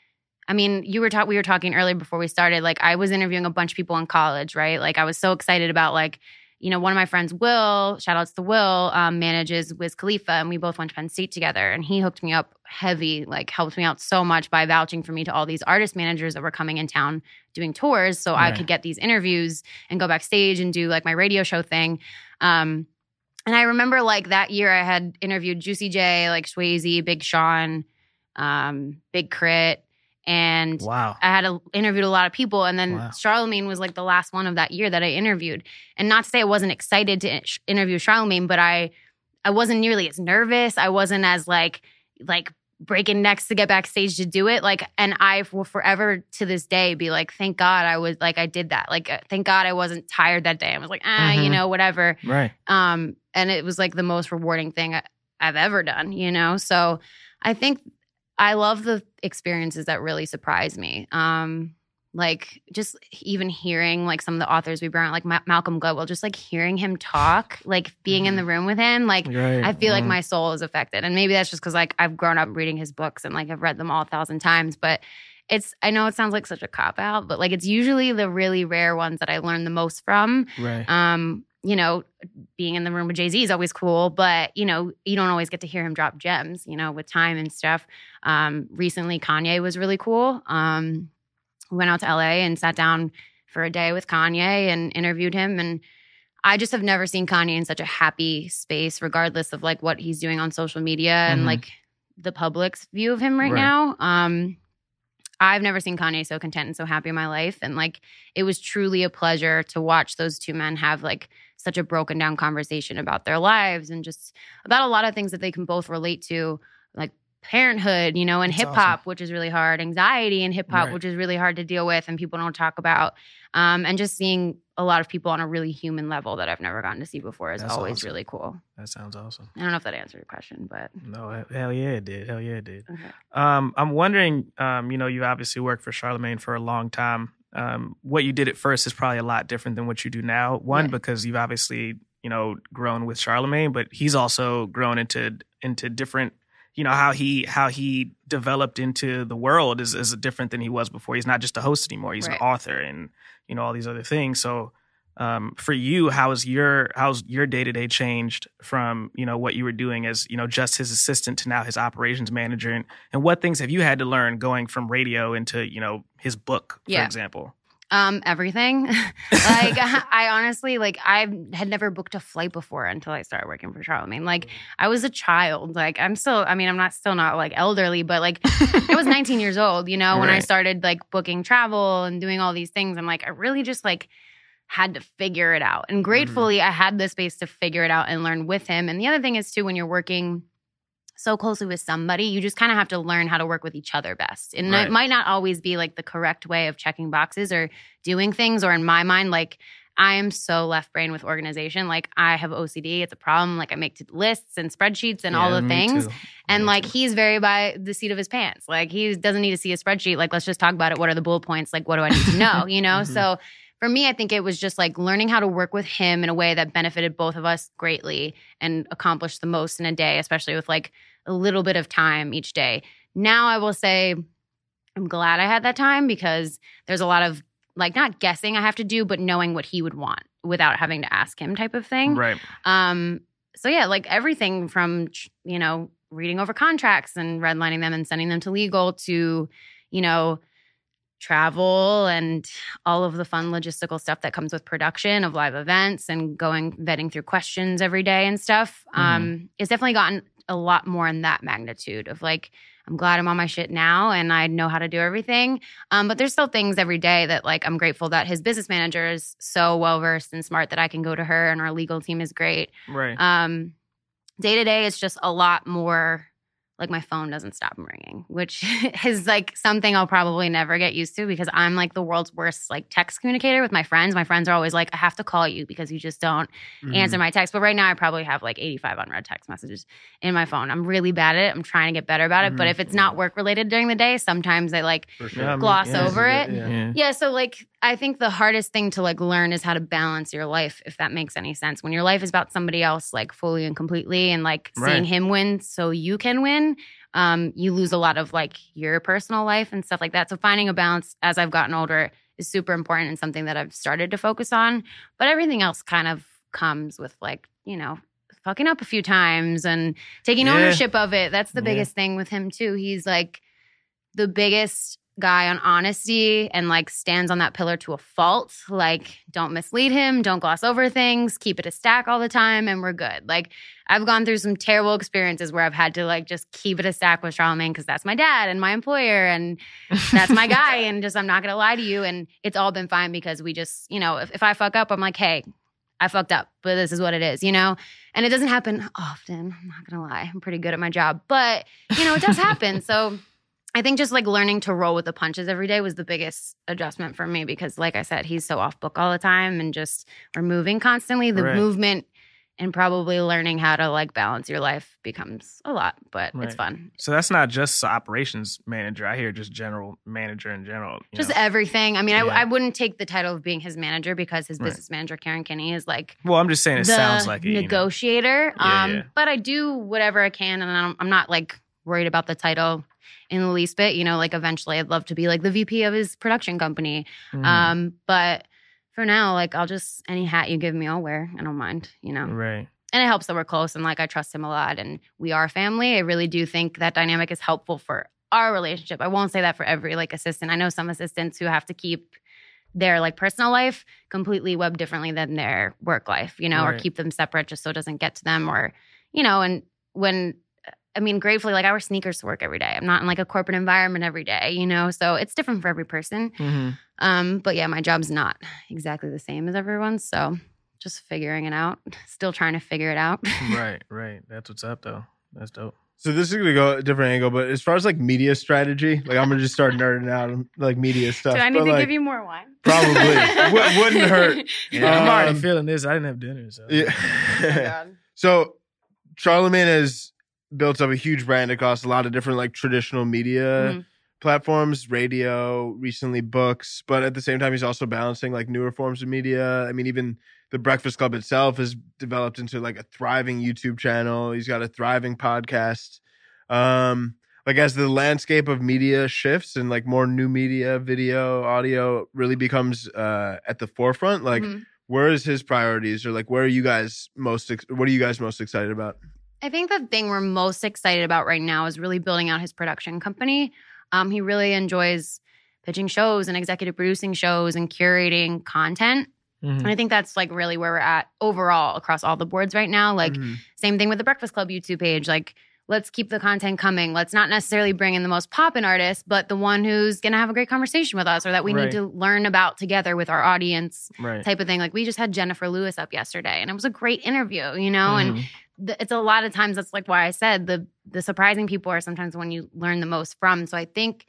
i mean you were talking we were talking earlier before we started like i was interviewing a bunch of people in college right? Like i was so excited about like you know one of my friends will shout outs to will um, manages wiz khalifa and we both went to penn state together and he hooked me up heavy like helped me out so much by vouching for me to all these artist managers that were coming in town doing tours so i could get these interviews and go backstage and do like my radio show thing. Um, and I remember like that year I had interviewed Juicy J, like Swayze, Big Sean, um, Big K.R.I.T., and Wow. I had a, interviewed a lot of people. And then Wow. Charlamagne was like the last one of that year that I interviewed. And not to say I wasn't excited to interview Charlamagne, but I I wasn't nearly as nervous. I wasn't as like like breaking necks to get backstage to do it. Like, and I will forever to this day be like, thank God I was like I did that. Like, uh, thank God I wasn't tired that day. I was like, ah, you Mhm. know, whatever Right. um and it was like the most rewarding thing I- i've ever done you know so i think i love the experiences that really surprise me um like just even hearing like some of the authors we brought on, like Ma- malcolm gladwell just like hearing him talk like being in the room with him like Right. I feel like Mhm. my soul is affected. And maybe that's just because like I've grown up reading his books and like I've read them all a thousand times. But it's I know it sounds like such a cop out, but like it's usually the really rare ones that I learn the most from. Right. Um, you know, being in the room with Jay Z is always cool, but you know, you don't always get to hear him drop gems, you know, with time and stuff. Um, recently Kanye was really cool. Um, we went out to LA and sat down for a day with Kanye and interviewed him and I just have never seen Kanye in such a happy space, regardless of like what he's doing on social media and Mhm. like the public's view of him right, Right. now. Um, I've never seen Kanye so content and so happy in my life. And like, it was truly a pleasure to watch those two men have like such a broken down conversation about their lives and just about a lot of things that they can both relate to, like parenthood, you know, and hip hop, awesome. which is really hard, anxiety and hip hop, right. which is really hard to deal with and people don't talk about. Um, and just seeing a lot of people on a really human level that I've never gotten to see before is That's always awesome. really cool. That sounds awesome. I don't know if that answered your question, but no, hell yeah, it did. Hell yeah, it did. Okay. Um, I'm wondering, um, you know, you obviously worked for Charlamagne for a long time. Um, what you did at first is probably a lot different than what you do now. One, because you've obviously, you know, grown with Charlamagne, but he's also grown into into different you know how he how he developed into the world is is different than he was before. He's not just a host anymore. He's right. an author and you know all these other things. So um, for you, how's your how's your day to day changed from you know what you were doing as you know just his assistant to now his operations manager, and and what things have you had to learn going from radio into you know his book, for yeah. example? Um, everything. like I honestly like I had never booked a flight before until I started working for Charlamagne. Like I was a child. Like I'm still I mean, I'm not still not like elderly, but like I was 19 years old, you know, right. when I started like booking travel and doing all these things. I'm like, I really just like had to figure it out. And mm-hmm. gratefully mm-hmm. I had the space to figure it out and learn with him. And the other thing is too, when you're working so closely with somebody, you just kind of have to learn how to work with each other best. And right. it might not always be like the correct way of checking boxes or doing things. Or in my mind, like I am so left brain with organization. Like I have OCD. It's a problem. Like I make lists and spreadsheets and yeah, all the things. Too. And me like too. he's very by the seat of his pants. Like he doesn't need to see a spreadsheet. Like let's just talk about it. What are the bullet points? Like what do I need to know? You know? mm-hmm. So for me, I think it was just like learning how to work with him in a way that benefited both of us greatly and accomplished the most in a day, especially with like a little bit of time each day. Now I will say I'm glad I had that time because there's a lot of like not guessing I have to do, but knowing what he would want without having to ask him type of thing. Right. Um, so yeah, like everything from you know reading over contracts and redlining them and sending them to legal to you know travel and all of the fun logistical stuff that comes with production of live events and going vetting through questions every day and stuff mm-hmm. um, it's definitely gotten a lot more in that magnitude of like i'm glad i'm on my shit now and i know how to do everything um, but there's still things every day that like i'm grateful that his business manager is so well versed and smart that i can go to her and our legal team is great right um day to day it's just a lot more like my phone doesn't stop ringing, which is like something I'll probably never get used to because I'm like the world's worst like text communicator with my friends. My friends are always like, I have to call you because you just don't mm-hmm. answer my text. But right now I probably have like 85 unread text messages in my phone. I'm really bad at it. I'm trying to get better about it. Mm-hmm. But if it's not work related during the day, sometimes I like sure. gloss yeah, over it. Yeah. yeah. So like I think the hardest thing to like learn is how to balance your life, if that makes any sense. When your life is about somebody else, like fully and completely, and like right. seeing him win so you can win, um, you lose a lot of like your personal life and stuff like that. So finding a balance as I've gotten older is super important and something that I've started to focus on. But everything else kind of comes with like, you know, fucking up a few times and taking yeah. ownership of it. That's the yeah. biggest thing with him too. He's like the biggest guy on honesty and like stands on that pillar to a fault. Like, don't mislead him, don't gloss over things, keep it a stack all the time, and we're good. Like, I've gone through some terrible experiences where I've had to like just keep it a stack with Charlamagne because that's my dad and my employer and that's my guy. And just, I'm not going to lie to you. And it's all been fine because we just, you know, if, if I fuck up, I'm like, hey, I fucked up, but this is what it is, you know? And it doesn't happen often. I'm not going to lie. I'm pretty good at my job, but, you know, it does happen. So, I think just like learning to roll with the punches every day was the biggest adjustment for me because, like I said, he's so off book all the time and just we're moving constantly. The right. movement and probably learning how to like balance your life becomes a lot, but right. it's fun. So that's not just operations manager. I hear just general manager in general. Just know. everything. I mean, yeah. I, I, wouldn't take the title of being his manager because his business right. manager, Karen Kinney, is like. Well, I'm just saying it sounds like it, negotiator. You know? yeah, um, yeah. But I do whatever I can, and I'm, I'm not like worried about the title in the least bit. You know, like eventually I'd love to be like the VP of his production company. Mm. Um, but for now, like I'll just any hat you give me, I'll wear. I don't mind, you know. Right. And it helps that we're close and like I trust him a lot and we are family. I really do think that dynamic is helpful for our relationship. I won't say that for every like assistant. I know some assistants who have to keep their like personal life completely web differently than their work life, you know, right. or keep them separate just so it doesn't get to them or, you know, and when I mean, gratefully, like I wear sneakers to work every day. I'm not in like a corporate environment every day, you know. So it's different for every person. Mhm. Um, but yeah, my job's not exactly the same as everyone's. So just figuring it out. Still trying to figure it out. right, right. That's what's up, though. That's dope. So this is gonna go a different angle, but as far as like media strategy, like I'm gonna just start nerding out on like media stuff. Do I need but, to like, give you more wine? Probably. W- wouldn't hurt. Yeah, I'm already Um, feeling this. I didn't have dinner, so Oh, Yeah. God. so Charlamagne has built up a huge brand across a lot of different like traditional media Mhm. platforms, radio, recently books, but at the same time he's also balancing like newer forms of media. I mean, even the Breakfast Club itself has developed into like a thriving YouTube channel. He's got a thriving podcast. Um like as the landscape of media shifts and like more new media, video, audio really becomes uh at the forefront, like Mhm. where is his priorities or like where are you guys most ex- what are you guys most excited about I think the thing we're most excited about right now is really building out his production company. Um, he really enjoys pitching shows and executive producing shows and curating content. Mhm. And I think that's like really where we're at overall across all the boards right now. Like, Mhm. same thing with the Breakfast Club YouTube page. Like, let's keep the content coming. Let's not necessarily bring in the most poppin' artist, but the one who's going to have a great conversation with us or that we Right. need to learn about together with our audience right. type of thing. Like, we just had Jennifer Lewis up yesterday and it was a great interview, you know? And Mhm. the, it's a lot of times that's like why I said the the surprising people are sometimes when you learn the most from. So I think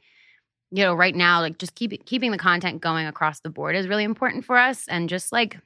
you know right now like just keep keeping the content going across the board is really important for us and just like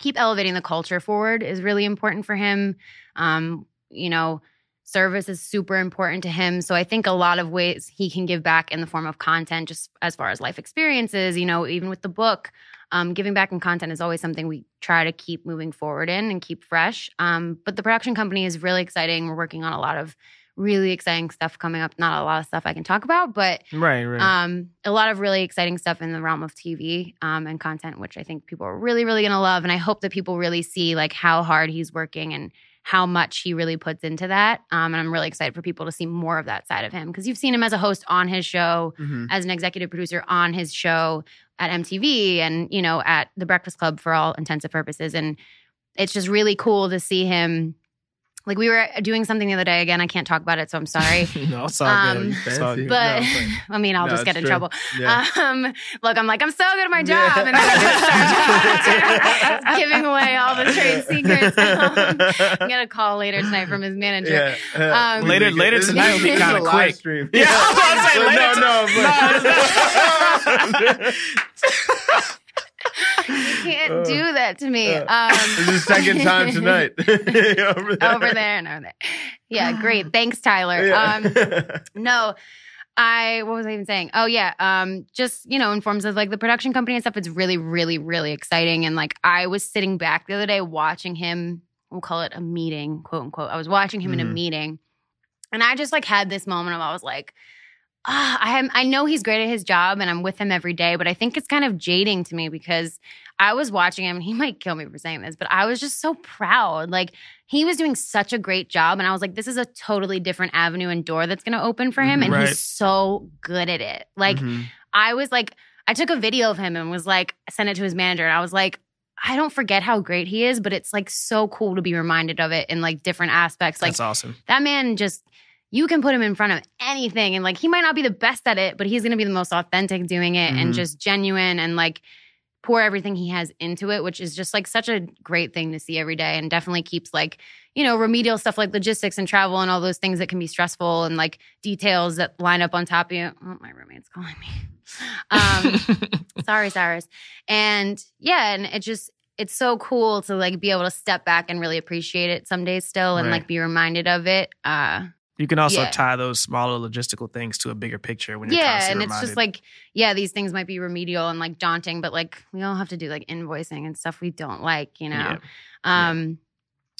keep elevating the culture forward is really important for him. Um you know service is super important to him so i think a lot of ways he can give back in the form of content just as far as life experiences you know even with the book um, giving back in content is always something we try to keep moving forward in and keep fresh. Um, but the production company is really exciting. We're working on a lot of really exciting stuff coming up. Not a lot of stuff I can talk about, but Right, right. um, a lot of really exciting stuff in the realm of TV um, and content, which I think people are really, really going to love. And I hope that people really see like how hard he's working and how much he really puts into that. Um, and I'm really excited for people to see more of that side of him because you've seen him as a host on his show, Mhm. as an executive producer on his show at MTV and, you know, at the Breakfast Club for all intents and purposes. And it's just really cool to see him. Like we were doing something the other day. Again, I can't talk about it, so I'm sorry. no, it's all um, good. It's all good. But No, I mean, I'll No, just get in true. trouble. Yeah. Um, look, I'm like, I'm so good at my job, Yeah. and then I just start giving away all the trade secrets. Um, I'm gonna call later tonight from his manager. yeah. Um, Later- later tonight this will be kinda live quick. Stream. Yeah, I was about to say, later no, no, but- You can't Uh, do that to me. uh, Um, this is the second time tonight. Over there. over there and over there. Yeah, great. Thanks, Tyler. Yeah. Um, no i what was i even saying oh yeah um just you know in forms of like the production company and stuff it's really really really exciting and like i was sitting back the other day watching him we'll call it a meeting quote unquote i was watching him in a Mhm. meeting and i just like had this moment of i was like ah, I am, I know he's great at his job and I'm with him every day, but I think it's kind of jading to me because I was watching him and he might kill me for saying this, but I was just so proud. Like he was doing such a great job. And I was like, this is a totally different avenue and door that's going to open for him. Mhm. And Right. he's so good at it. Like Mhm. I was like, I took a video of him and was like, sent it to his manager. And I was like, I don't forget how great he is, but it's like so cool to be reminded of it in like different aspects. Like That's awesome. that man just you can put him in front of anything and like he might not be the best at it but he's going to be the most authentic doing it and Mhm. just genuine and like pour everything he has into it which is just like such a great thing to see every day and definitely keeps like you know remedial stuff like logistics and travel and all those things that can be stressful and like details that line up on top of you oh my roommate's calling me um sorry cyrus and yeah and it just it's so cool to like be able to step back and really appreciate it some days still and Right. like be reminded of it uh you can also Yeah. tie those smaller logistical things to a bigger picture when you're yeah and it's just like yeah these things might be remedial and like daunting but like we all have to do like invoicing and stuff we don't like you know um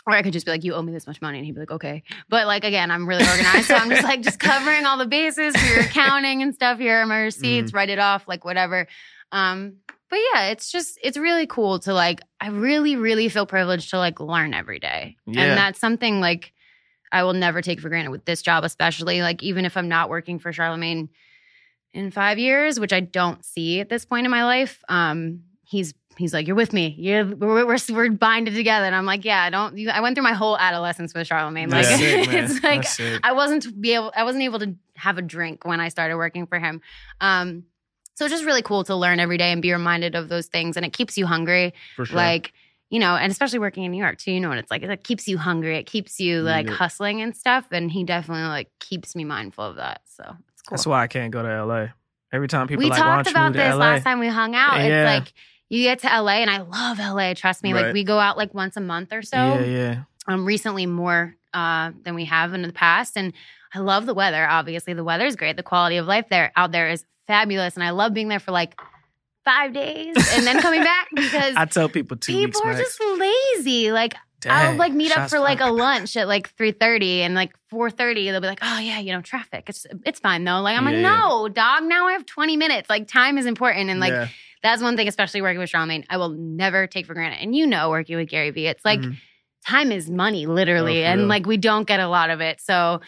or I could just be like, you owe me this much money. And he'd be like, okay. But like, again, I'm really organized. so I'm just like, just covering all the bases for your accounting and stuff. Here are my receipts, Mm-hmm. write it off, like whatever. Um, but yeah, it's just, it's really cool to like, I really, really feel privileged to like learn every day. Yeah. And that's something like I will never take for granted with this job, especially like, even if I'm not working for Charlamagne in five years, which I don't see at this point in my life. Um, he's he's like, "You're with me. You're we're we're, we're binded together." And I'm like, "Yeah, I don't." You, I went through my whole adolescence with Charlamagne. Like, That's sick, it's like I wasn't be able. I wasn't able to have a drink when I started working for him. Um, so it's just really cool to learn every day and be reminded of those things, and it keeps you hungry. For sure. Like you know, and especially working in New York too, you know what it's like. It keeps you hungry. It keeps you like Yeah. hustling and stuff. And he definitely like keeps me mindful of that. So it's cool. That's why I can't go to LA. Every time people we like, talked about this LA? last time we hung out. Yeah. It's like you get to LA, and I love LA. Trust me. Right. Like we go out like once a month or so. yeah, yeah. Um, recently more uh, than we have in the past, and I love the weather. Obviously, the weather is great. The quality of life there out there is fabulous, and I love being there for like five days and then coming back because I tell people two people weeks are just lazy. Like I'll like meet up for like a lunch at like three thirty and like four thirty. They'll be like, "Oh yeah, you know, traffic. It's it's fine though." Like I'm like, Yeah, yeah. "No, dog. Now I have twenty minutes. Like time is important." And like Yeah. that's one thing, especially working with Charlamagne, I will never take for granted. And you know, working with Gary Vee, it's like Mhm. time is money, literally, Oh, and like we don't get a lot of it. So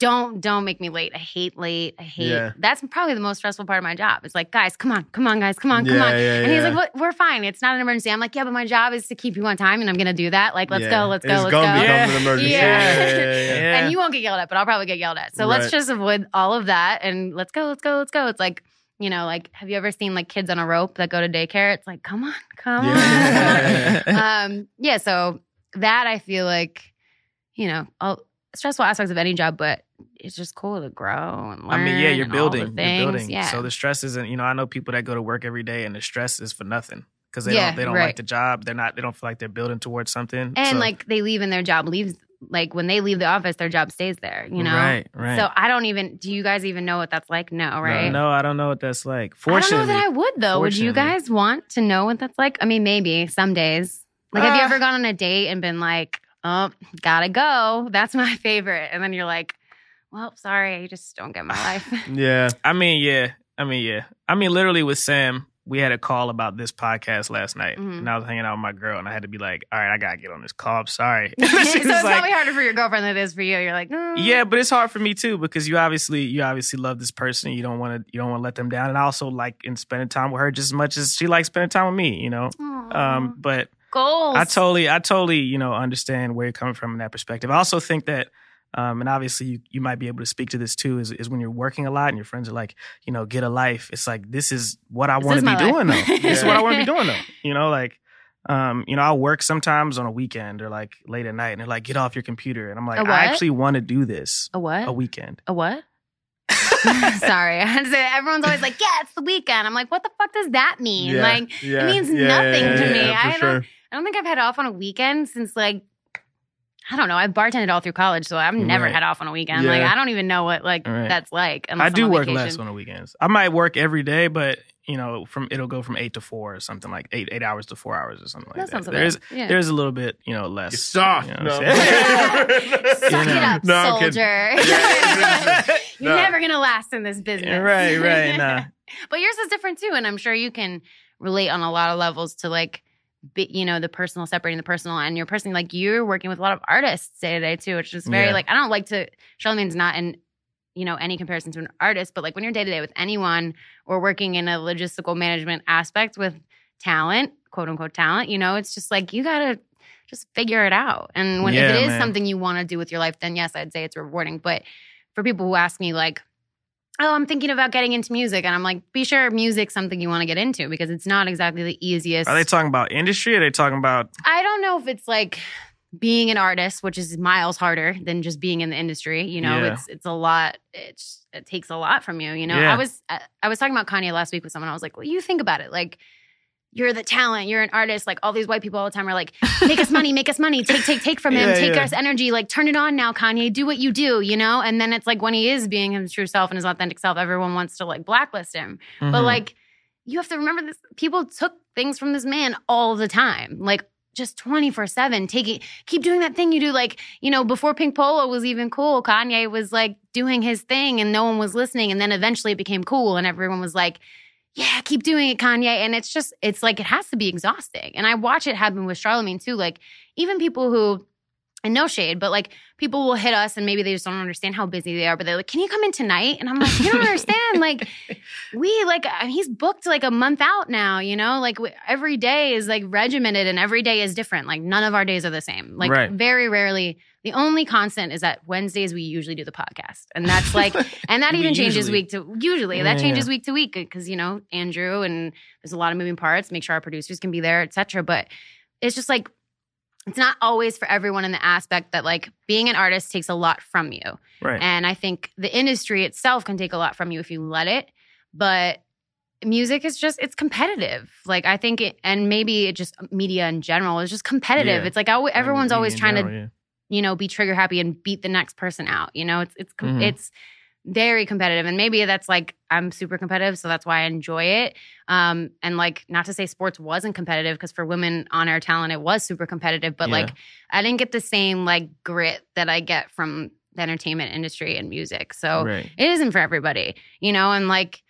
don't don't make me late. I hate late. I hate. Yeah. That's probably the most stressful part of my job. It's like, guys, come on, come on, guys, come on, come Yeah, on. yeah, and he's like, what? We're fine. It's not an emergency. I'm like, yeah, but my job is to keep you on time, and I'm gonna do that. Like, let's go, let's go, It's let's gonna go. become Yeah. an emergency. Yeah. And you won't get yelled at, but I'll probably get yelled at. So let's just avoid all of that and let's go, let's go, let's go. It's like, you know, like, have you ever seen like kids on a rope that go to daycare? It's like, come on, come on, Yeah. come on. Um, yeah. So that I feel like, you know, all stressful aspects of any job, but it's just cool to grow and learn. I mean, yeah, you're and all the building. You're building. Yeah. So the stress isn't, you know, I know people that go to work every day and the stress is for nothing because they Yeah, don't they don't right. like the job. They're not they don't feel like they're building towards something. and So- like they leave and their job leaves. Like when they leave the office, their job stays there. You know. right, right. So I don't even. Do you guys even know what that's like? No, right? no, I don't know what that's like. I don't Fortunately, know that I would though. Would you guys want to know what that's like? I mean, maybe some days. Like, have you Uh. ever gone on a date and been like, "Oh, gotta go"? That's my favorite, and then you're like, "Well, sorry, I just don't get my life." Yeah. I mean, yeah. I mean, yeah. I mean, literally with Sam, we had a call about this podcast last night, Mhm. and I was hanging out with my girl, and I had to be like, "All right, I gotta get on this call. I'm sorry." so it's like- probably harder for your girlfriend than it is for you. You're like, mm. Yeah, but it's hard for me too because you obviously you obviously love this person. You don't want to you don't want to let them down, and I also like in spending time with her just as much as she likes spending time with me. You know, Aw. um, but goals. I totally I totally you know understand where you're coming from in that perspective. I also think that. Um, and obviously, you, you might be able to speak to this too. Is, is when you're working a lot and your friends are like, you know, get a life. It's like this is what I want to be my life. doing though. This is what I want to be doing though. You know, like, um, you know, I'll work sometimes on a weekend or like late at night, and they're like, get off your computer, and I'm like, I actually want to do this a what? a weekend. A what? Sorry, I had to say everyone's always like, "Yeah, it's the weekend." I'm like, "What the fuck does that mean?" Yeah. Like, yeah. means yeah, nothing yeah, to yeah, me. yeah, I don't- sure. I don't think I've had off on a weekend since like I don't know. I've bartended all through college, so I've never Right. had off on a weekend. Like I don't even know what like Right. that's like. I do I'm work vacation. less on the weekends. I might work every day, but you know, from it'll go from eight to four or something like eight eight hours to four hours or something like That that. sounds There's. Yeah. there's a little bit you know less. You're soft. You know No. what Suck You it up, No, soldier. Yeah, You're No. never gonna last in this business. right, right. Nah. but yours is different too, and I'm sure you can relate on a lot of levels to like, be, you know, the personal, separating the personal and your personal. Like you're working with a lot of artists day to day too, which is very Yeah. like I don't like to. Charlamagne's not in, you know, any comparison to an artist, but like when you're day to day with anyone or working in a logistical management aspect with talent, quote unquote talent, you know, it's just like you gotta just figure it out. And when Yeah, if it is man. something you want to do with your life, then yes, I'd say it's rewarding. But for people who ask me like oh, I'm thinking about getting into music. And I'm like, be sure music's something you want to get into because it's not exactly the easiest. Are they talking about industry? Are they talking about I don't know if it's like being an artist, which is miles harder than just being in the industry. You know, Yeah. it's it's a lot. It's it takes a lot from you. You know, Yeah. I was I, I was talking about Kanye last week with someone. I was like, well, you think about it, like. You're the talent. You're an artist. Like all these white people all the time are like, make us money, make us money, take, take, take from him, Yeah, take yeah. us energy. Like turn it on now, Kanye. Do what you do, you know. And then it's like when he is being his true self and his authentic self, everyone wants to like blacklist him. But Mhm. like, you have to remember this. People took things from this man all the time, like just twenty four seven. Taking, keep doing that thing you do. Like you know, before Pink Polo was even cool, Kanye was like doing his thing, and no one was listening. And then eventually it became cool, and everyone was like. Yeah, keep doing it, Kanye. And it's just, it's like it has to be exhausting. And I watch it happen with Charlamagne too. Like, even people who and no shade, but like people will hit us and maybe they just don't understand how busy they are, but they're like, can you come in tonight? And I'm like, you don't understand. Like, we like, uh, he's booked like a month out now, you know? Like, we, every day is like regimented and every day is different. Like, none of our days are the same. Like, Right. very rarely. The only constant is that Wednesdays we usually do the podcast. And that's like, and that even changes usually- week to, usually, Yeah, that yeah. changes week to week because, you know, Andrew and there's a lot of moving parts, make sure our producers can be there, etc. But it's just like, it's not always for everyone in the aspect that like being an artist takes a lot from you. Right. And I think the industry itself can take a lot from you if you let it. But music is just, it's competitive. Like I think it, and maybe it just media in general is just competitive. Yeah. It's like oh, always, everyone's always in trying to, general, yeah. You know, be trigger happy and beat the next person out. You know, it's, it's, Mhm. it's, very competitive and maybe that's like i'm super competitive so that's why i enjoy it um and like not to say sports wasn't competitive because for women on air talent it was super competitive but Yeah. like i didn't get the same like grit that i get from the entertainment industry and music so Right. it isn't for everybody you know and like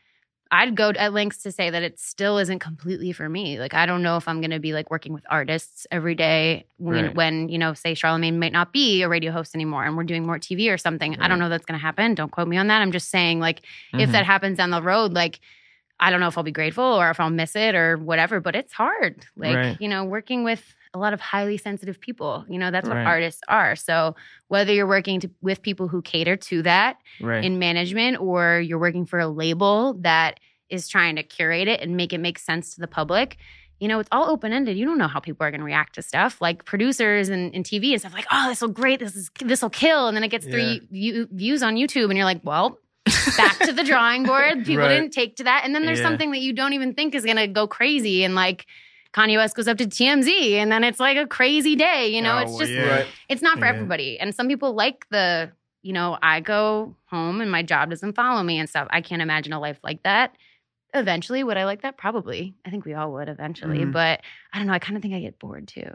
i'd go at lengths to say that it still isn't completely for me like i don't know if i'm going to be like working with artists every day when, Right. when you know say charlamagne might not be a radio host anymore and we're doing more tv or something i don't know that's going to happen don't quote me on that i'm just saying like if Mhm. that happens down the road like i don't know if i'll be grateful or if i'll miss it or whatever but it's hard like Right. you know working with a lot of highly sensitive people you know that's what Right. artists are so whether you're working to, with people who cater to that right. in management or you're working for a label that is trying to curate it and make it make sense to the public you know it's all open-ended you don't know how people are going to react to stuff like producers and, and tv and stuff like oh this will great this is this will kill and then it gets three view, views on youtube and you're like well back to the drawing board people Right. didn't take to that and then there's Yeah. something that you don't even think is going to go crazy and like Kanye West goes up to TMZ and then it's like a crazy day, you know? Oh, it's just yeah. It's not for Yeah. everybody. And some people like the, you know, I go home and my job doesn't follow me and stuff. I can't imagine a life like that. Eventually, would I like that? Probably. I think we all would eventually. Mm-hmm. Mhm. But I don't know. I kind of think I get bored too.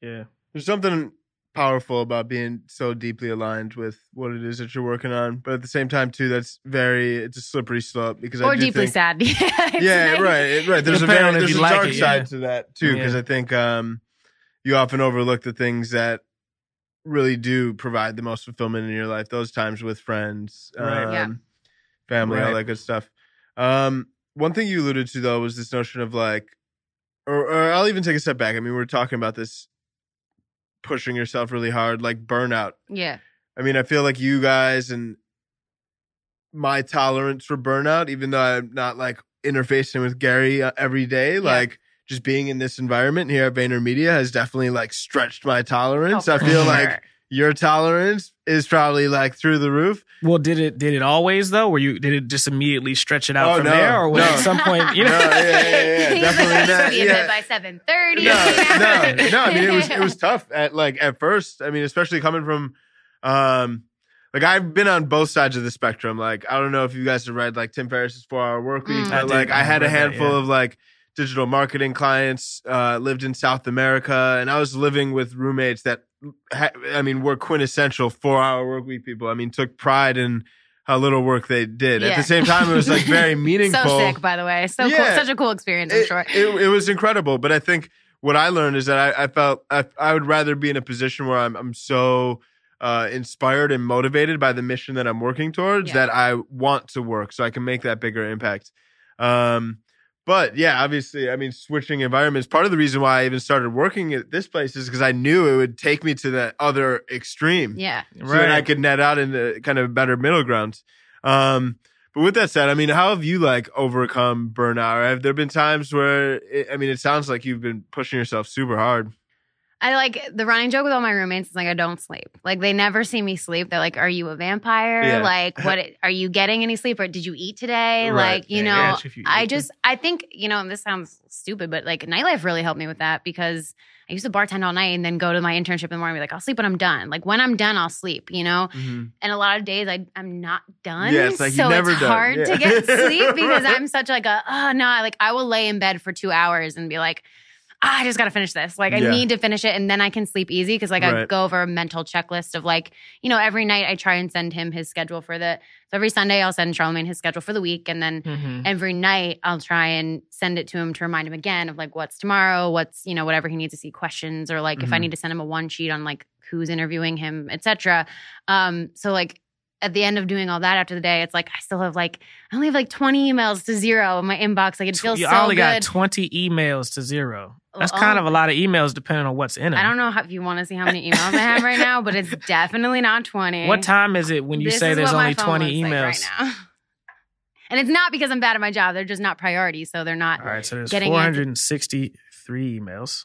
yeah. There's something powerful about being so deeply aligned with what it is that you're working on, but at the same time too, that's very it's a slippery slope because I Or do deeply think, sad. yeah, Yeah, like- right, right. There's a very there's a like dark it, yeah. side to that too because Yeah. I think um, you often overlook the things that really do provide the most fulfillment in your life. Those times with friends, Right. um, Yeah. family, all that good stuff. Um, one thing you alluded to though was this notion of like, or, or I'll even take a step back. I mean, we are talking about this pushing yourself really hard, like burnout. Yeah. I mean, I feel like you guys and my tolerance for burnout, even though I'm not like interfacing with Gary uh, every day, like just being in this environment here at VaynerMedia has definitely like stretched my tolerance. Oh, I feel sure. like your tolerance is probably like through the roof. Well, did it did it always though? Were you did it just immediately stretch it out Oh, from no, there, or was no. at some point you know? No, yeah, yeah, yeah, definitely like, not. be Yeah. by seven thirty. no, no, no. I mean, it was it was tough at like at first. I mean, especially coming from, um, like I've been on both sides of the spectrum. Like I don't know if you guys have read like Tim Ferriss's Four Hour Work Week, Mm. I but like I I had a read that, handful yeah. of like digital marketing clients. Uh, lived in South America, and I was living with roommates that, ha- I mean, were quintessential Four Hour Work Week people. I mean, took pride in how little work they did. At the same time, it was like very meaningful so sick, by the way. So cool. Such a cool experience, I'm it, sure. it, it was incredible. But I think what I learned is that I, I felt I, I would rather be in a position where I'm I'm so uh, inspired and motivated by the mission that I'm working towards Yeah. that I want to work so I can make that bigger impact. Um, but yeah, obviously, I mean, switching environments. Part of the reason why I even started working at this place is because I knew it would take me to that other extreme yeah. Right. So that I could net out into kind of better middle ground. Um, but with that said, I mean, how have you like overcome burnout? Or have there been times where it, I mean, it sounds like you've been pushing yourself super hard. I like the running joke with all my roommates is like I don't sleep. Like they never see me sleep. They're like, "Are you a vampire? Yeah. Like what? Are you getting any sleep? Or did you eat today? Right. Like you Yeah, know, you I just I think you know, and this sounds stupid, but like nightlife really helped me with that because I used to bartend all night and then go to my internship in the morning. And be like, I'll sleep when I'm done. Like when I'm done, I'll sleep. You know, and a lot of days I I'm not done. Yeah, it's like so it's done. hard Yeah. to get sleep because Right. I'm such like a oh no, like I will lay in bed for two hours and be like. Ah, I just got to finish this. Like, I Yeah. need to finish it and then I can sleep easy because, like, I go over a mental checklist of, like, you know, every night I try and send him his schedule for the, so every Sunday I'll send Charlamagne his schedule for the week. And then Mhm. every night I'll try and send it to him to remind him again of, like, what's tomorrow, what's, you know, whatever he needs to see questions or, like, if I Mhm. need to send him a one sheet on, like, who's interviewing him, etc. Um, so, like, at the end of doing all that after the day, it's like I still have like I only have like 20 emails to zero in my inbox. Like it feels you so only got 20 emails to zero. That's Oh. kind of a lot of emails depending on what's in it. I don't know how, if you want to see how many emails I have right now, but it's definitely not 20. What time is it when you This say there's only 20 looks like emails? right now. And it's not because I'm bad at my job. They're just not priorities. So they're not. All right, so there's Getting 463 emails.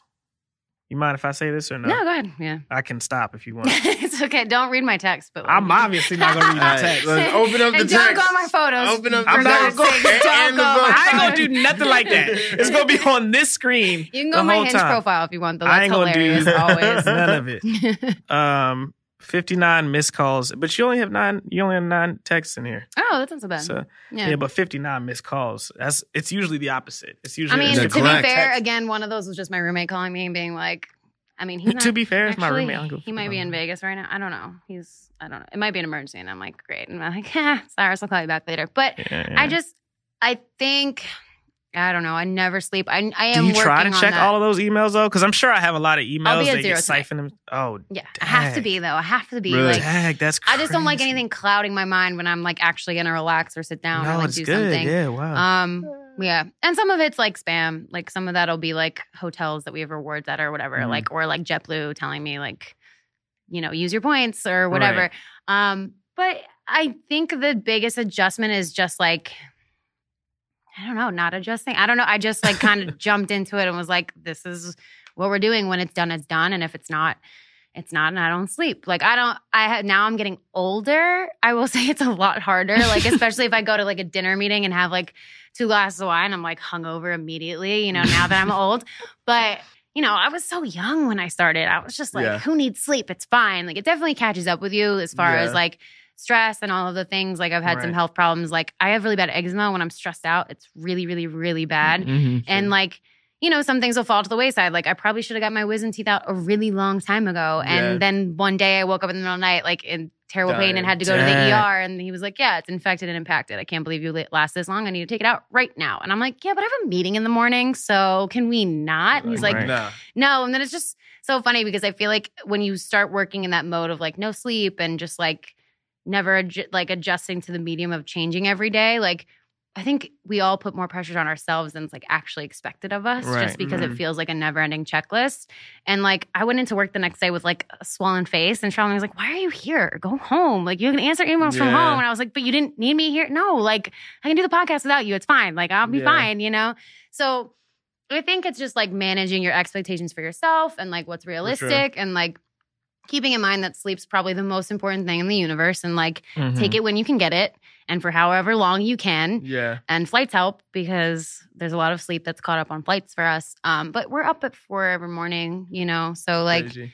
You mind if I say this or no? No, go ahead. Yeah. I can stop if you want. it's okay. Don't read my text, but I'm obviously not going to read All the right, text. let's open up the and text. Don't go on my photos. Open up for the I'm not God's text. sake, don't And go on book. I ain't gonna do nothing like that. It's gonna be on this screen. You can go the on my whole Hinge time. profile if you want, though. I That's ain't gonna hilarious. do always. none of it. Um, 59 missed calls, but you only have nine. You only have nine texts in here. Oh, that's not so bad. So yeah. yeah. but 59 missed calls. That's it's usually the opposite. It's usually. I mean, to be Neglect. fair, again, one of those was just my roommate calling me and being like, I mean, he's not, to be fair, it's my roommate. I don't give a He might be in. Vegas right now. I don't know. He's, I don't know. It might be an emergency. And I'm like, great. And I'm like, eh, Cyrus, I'll call you back later. But Yeah, I just, I think, I don't know. I never sleep. I, I am Do you try to check that. all of those emails though? Because I'm sure I have a lot of emails I'll be at that zero siphoned. them- Oh, Yeah, I have to be though. I have to be Really? like. that's. I just don't like anything clouding my mind when I'm like actually gonna relax or sit down No, or like it's do good. something. Yeah, wow. Um, yeah, and some of it's like spam. Like some of that'll be like hotels that we have rewards at or whatever. Mhm. Like or like JetBlue telling me like, you know, use your points or whatever. Right. Um, but I think the biggest adjustment is just like. I don't know, not adjusting. I don't know. I just like kind of jumped into it and was like, this is what we're doing. When it's done, it's done. And if it's not, it's not. And I don't sleep. Like, I don't, I had, now I'm getting older. I will say it's a lot harder. Like, especially if I go to like a dinner meeting and have like two glasses of wine, I'm like hungover immediately, you know, now that I'm old. But, you know, I was so young when I started. I was just like, Yeah. who needs sleep? It's fine. Like, it definitely catches up with you as far Yeah. as like, stress and all of the things like i've had some health problems like i have really bad eczema when i'm stressed out. It's really really really bad. Mhm. and like you know some things will fall to the wayside. Like i probably should have got my wisdom teeth out a really long time ago. And Yeah. then one day i woke up in the middle of the night like in terrible pain and had to go to the er and he was like yeah it's infected and impacted. I can't believe you la- last this long. I need to take it out right now. And i'm like yeah but i have a meeting in the morning so can we not? And he's like Right. Nah. no. And then it's just so funny because i feel like when you start working in that mode of like no sleep and just like never adju- like adjusting to the medium of changing every day like i think we all put more pressures on ourselves than it's like actually expected of us Right. just because Mhm. it feels like a never ending checklist. And like i went into work the next day with like a swollen face and Charlene was like why are you here? Go home. Like you can answer emails from home. And i was like but you didn't need me here? No like i can do the podcast without you. It's fine. Like i'll be Yeah. fine you know? So I think it's just like managing your expectations for yourself and like what's realistic and like keeping in mind that sleep's probably the most important thing in the universe and like Mhm. take it when you can get it and for however long you can. Yeah. And flights help because there's a lot of sleep that's caught up on flights for us. Um, but we're up at four every morning, you know, so like Crazy.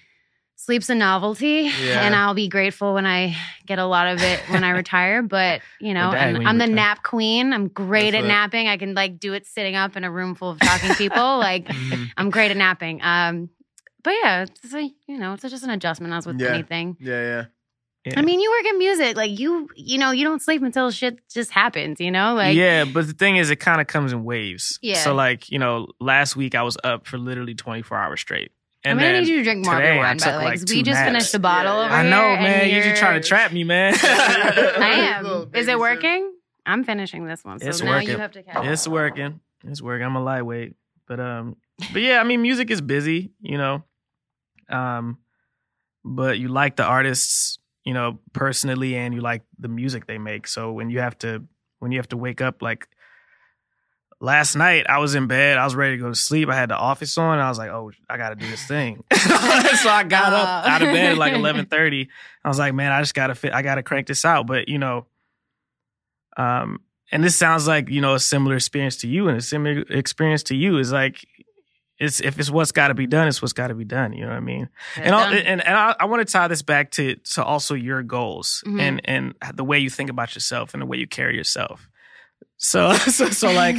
sleep's a novelty Yeah. and I'll be grateful when I get a lot of it when I retire. But you know, Well, dang, and when you I'm the nap queen. I'm great That's at napping. I can like do it sitting up in a room full of talking people. like Mhm. I'm great at napping. Um, but yeah, it's a, you know, it's just an adjustment as with Yeah. anything. Yeah, yeah. Yeah. I mean, you work in music, like you, you know, you don't sleep until shit just happens. You know, like yeah, but the thing is, it kind of comes in waves. Yeah. So, like, you know, last week I was up for literally 24 hours straight. I'm And gonna then need you to drink more today I wine, by took, the way, like, because two we just naps. finished a bottle Yeah, over yeah. I here. know, and man. You're just trying to trap me, man. I Little am. baby Is it working? I'm finishing this one, so It's now working. you have to catch. it's working. It's working. I'm a lightweight, but um, but yeah, I mean, music is busy, you know. Um, but you like the artists, you know, personally, and you like the music they make. So when you have to, when you have to wake up, like last night, I was in bed, I was ready to go to sleep. I had the office on, and I was like, oh, I got to do this thing. so I got up Oh. out of bed at like 11:30. I was like, man, I just gotta fit. I gotta crank this out. But you know, um, and this sounds like you know a similar experience to you, and a similar experience to you is like. It's if it's what's got to be done, it's what's got to be done. You know what I mean? Get and all, done. and and I, I want to tie this back to to also your goals Mhm. and and the way you think about yourself and the way you carry yourself. So, so, so like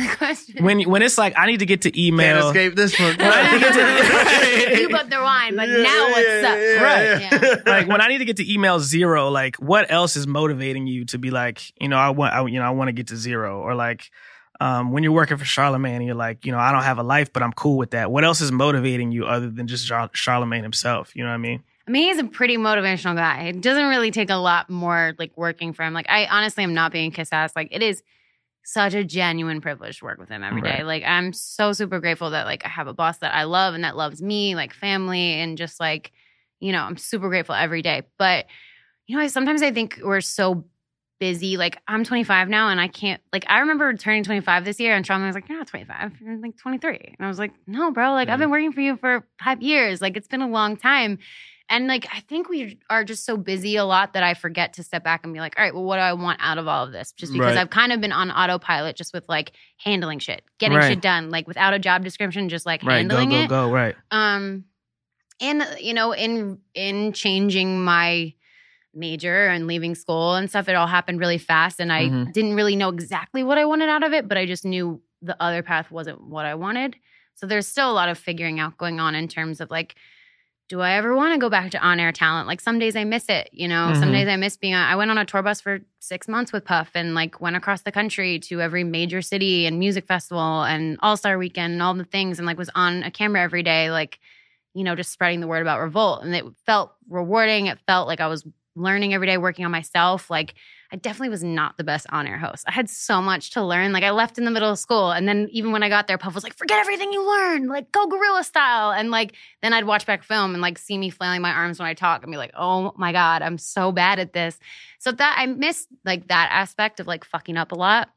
when when it's like I need to get to email. Can't escape this one. you booked the wine, but now what's up? Right. Yeah. like when I need to get to email zero, like what else is motivating you to be like, you know, I want, I, you know, I want to get to zero, or like um, when you're working for Charlamagne, and you're like, you know, I don't have a life, but I'm cool with that. What else is motivating you other than just Char- Charlamagne himself? You know what I mean? I mean, he's a pretty motivational guy. It doesn't really take a lot more like working for him. Like, I honestly am not being kiss ass. Like, it is such a genuine privilege to work with him every day. Right. Like, I'm so super grateful that like I have a boss that I love and that loves me, like family, and just like, you know, I'm super grateful every day. But you know, I, sometimes I think we're so busy. Like, I'm 25 now, and I can't. Like, I remember turning 25 this year, and Sean was like, "You're not 25. You're like 23." And I was like, "No, bro. Like, I've been working for you for five years. Like, it's been a long time." And like, I think we are just so busy a lot that I forget to step back and be like, all right, well, what do I want out of all of this? Just because Right. I've kind of been on autopilot just with like handling shit, getting Right. shit done, like without a job description, just like Right. Go, handling go, it. go. Right. Um, and you know, in in changing my major and leaving school and stuff, it all happened really fast, and I Mhm. didn't really know exactly what I wanted out of it, but I just knew the other path wasn't what I wanted. So there's still a lot of figuring out going on in terms of like, do I ever want to go back to on air talent? Like some days I miss it, you know. Some Mhm. days I miss being. On, I went on a tour bus for six months with Puff and like went across the country to every major city and music festival and All Star Weekend and all the things and like was on a camera every day, like you know, just spreading the word about Revolt. And it felt rewarding. It felt like I was learning every day, working on myself. Like I definitely was not the best on air host. I had so much to learn. Like I left in the middle of school. And then even when I got there, Puff was like, forget everything you learned, like go guerrilla style. And like then I'd watch back film and like see me flailing my arms when I talk and be like, oh my God, I'm so bad at this. So that I miss like that aspect of like fucking up a lot.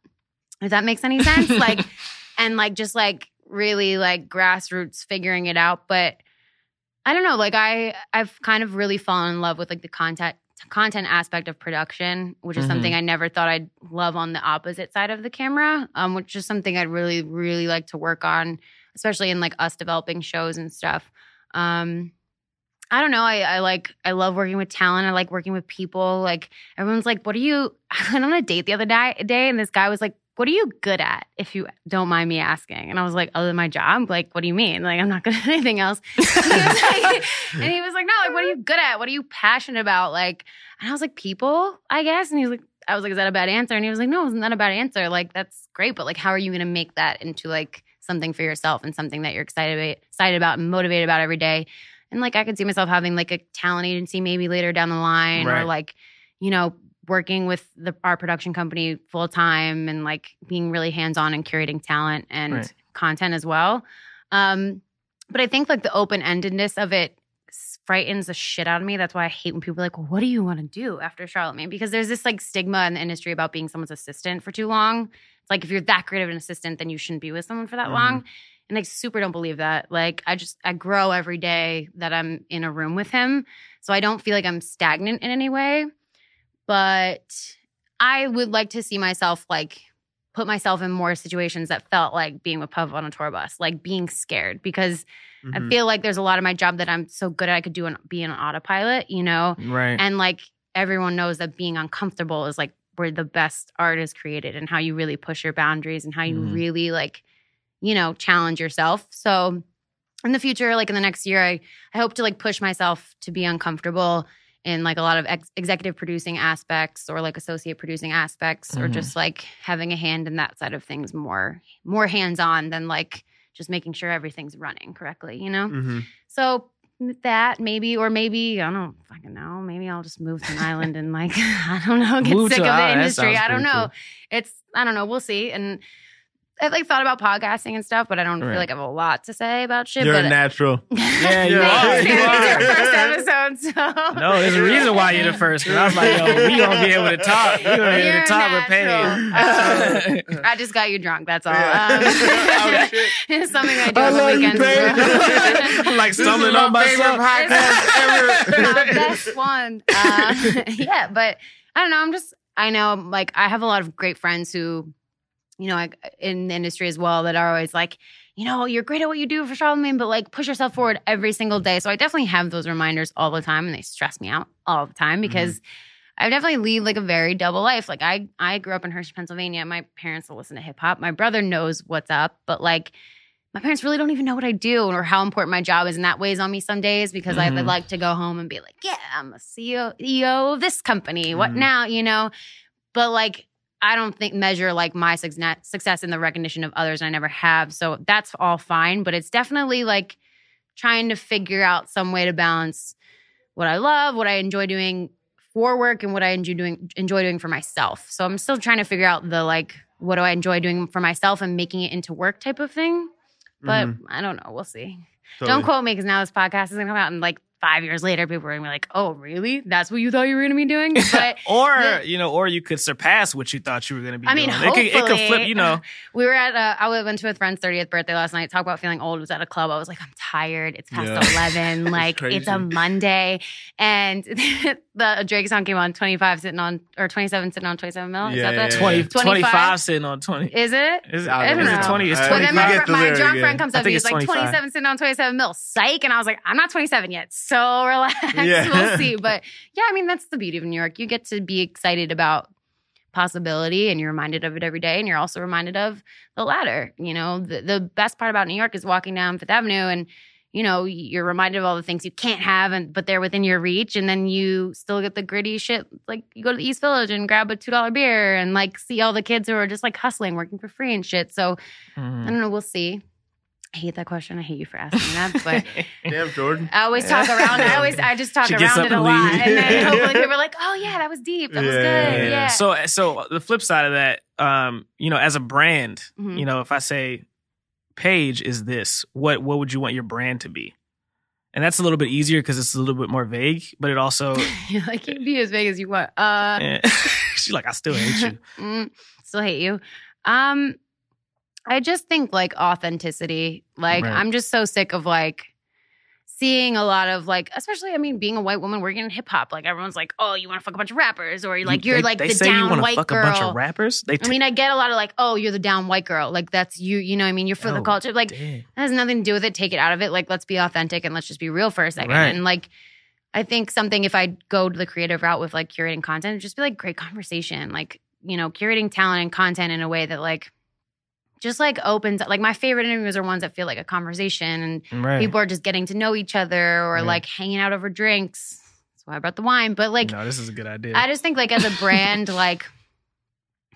If that makes any sense. like and like just like really like grassroots figuring it out. But I don't know, like I I've kind of really fallen in love with like the content content aspect of production, which is Mhm. something I never thought I'd love on the opposite side of the camera, um, which is something I'd really, really like to work on, especially in like us developing shows and stuff. Um, I don't know. I, I like I love working with talent. I like working with people. Like everyone's like, "What are you?" I went on a date the other day, day and this guy was like, "What are you good at?" If you don't mind me asking, and I was like, "Other than my job, like, what do you mean? Like, I'm not good at anything else." And he was like, and he was like, "No, like, what are you good at? What are you passionate about?" Like, and I was like, "People, I guess." And he was like, "I was like, is that a bad answer?" And he was like, "No, isn't that a bad answer? Like, that's great, but like, how are you going to make that into like something for yourself and something that you're excited about, excited about and motivated about every day?" And like, I could see myself having like a talent agency maybe later down the line, Right. or like, you know, working with the our production company full time and like being really hands on and curating talent and Right. content as well. Um, but I think like the open endedness of it frightens the shit out of me. That's why I hate when people are like, well, "What do you want to do after Charlamagne?" Because there's this like stigma in the industry about being someone's assistant for too long. It's like if you're that great of an assistant, then you shouldn't be with someone for that Mhm. long. And I super don't believe that. Like I just I grow every day that I'm in a room with him, so I don't feel like I'm stagnant in any way. But I would like to see myself like put myself in more situations that felt like being with Puff on a tour bus, like being scared because Mm-hmm. I feel like there's a lot of my job that I'm so good at I could do and be an autopilot, you know? Right. And like everyone knows that being uncomfortable is like where the best art is created and how you really push your boundaries and how you Mhm. really like, you know, challenge yourself. So in the future, like in the next year, I, I hope to like push myself to be uncomfortable in like a lot of ex- executive producing aspects or like associate producing aspects or Mhm. just like having a hand in that side of things more more hands on than like just making sure everything's running correctly, you know? Mm-hmm. So that maybe, or maybe I don't fucking know. Maybe I'll just move to an island and like I don't know, get Move sick of the island, industry. I don't know. It's I don't know. We'll see. And I've like thought about podcasting and stuff, but I don't Right. feel like I have a lot to say about shit. You're but a natural. Yeah, you are, Thanks. you are. first episode, so no, there's a reason why you're the first. Cause I was like, yo, we gonna be able to talk. We gonna be able You're to talk with natural. paid. I just got you drunk. That's all. Yeah. Oh, Um, it's something I do I on the love you, weekends. as babe. well. like stumbling on myself. It's my best one. Uh, yeah, but I don't know. I'm just, I know, like, I have a lot of great friends who, you know, in the industry as well, that are always like, you know, you're great at what you do for Charlamagne, but like push yourself forward every single day. So I definitely have those reminders all the time, and they stress me out all the time because I definitely lead like a very double life. Like I I grew up in Hershey, Pennsylvania. My parents will listen to hip hop. My brother knows what's up, but like my parents really don't even know what I do or how important my job is. And that weighs on me some days because I Mhm. would like to go home and be like, yeah, I'm a CEO, CEO of this company. What Mhm. now? You know? But like, I don't think measure like my success in the recognition of others. And I never have. So that's all fine. But it's definitely like trying to figure out some way to balance what I love, what I enjoy doing for work, and what I enjoy doing enjoy doing for myself. So I'm still trying to figure out the like, what do I enjoy doing for myself and making it into work type of thing. But Mhm. I don't know. We'll see. Totally. Don't quote me because now this podcast is gonna come out and like five years later, people are gonna be like, "Oh, really? That's what you thought you were gonna be doing?" But or the- you know, or you could surpass what you thought you were going to be. I mean, doing. it could, it could flip. You know, we were at a, I went to a friend's 30th birthday last night. Talk about feeling old. Was at a club. I was like, I'm tired. It's past Yeah. 11. Like it's a. Monday, and the Drake song came on 25 sitting on or 27 sitting on 27 mil. Is Yeah, that the yeah, 20, 25 25 sitting on 20. Is it? Is, I is don't it know. 20? It's I- Well, then my, get my drunk friend comes up. think He's like 25. 27 sitting on 27 mil. Psych. And I was like, I'm not 27 yet. So relax. Yeah. we'll see. But yeah, I mean, that's the beauty of New York. You get to be excited about possibility and you're reminded of it every day. And you're also reminded of the ladder. You know, the, the best part about New York is walking down Fifth Avenue and you know, you're reminded of all the things you can't have, and but they're within your reach, and then you still get the gritty shit. Like you go to the East Village and grab a two dollar beer, and like see all the kids who are just like hustling, working for free and shit. So I Mhm. don't know. We'll see. I hate that question. I hate you for asking that, but Damn, Jordan. I always talk around. I always, I just talk She around it a lot, leaves. and then hopefully people are like, "Oh yeah, that was deep. That was good." yeah, Yeah. So, so the flip side of that, um, you know, as a brand, Mhm. you know, if I say Paige is this, what what would you want your brand to be? And that's a little bit easier because it's a little bit more vague, but it also, You're like, you can be as vague as you want. Uh, eh, she's like, I still hate you. mm, still hate you. Um, I just think like authenticity. Like Right. I'm just so sick of like seeing a lot of like, especially I mean, being a white woman working in hip hop. Like everyone's like, oh, you want to fuck a bunch of rappers, or like you're They- like they the say you down white fuck girl. a bunch of rappers. They I mean, I get a lot of like, oh, you're the down white girl. Like that's you. You know, what I mean, you're for the Oh, culture. Like damn. that has nothing to do with it. Take it out of it. Like, let's be authentic and let's just be real for a second. Right. And like, I think something if I go to the creative route with like curating content, it'd just be like great conversation. Like, you know, curating talent and content in a way that like just like opens like my favorite interviews are ones that feel like a conversation and right. people are just getting to know each other or Right. like hanging out over drinks. That's why I brought the wine. But like no, this is a good idea. I just think like as a brand, like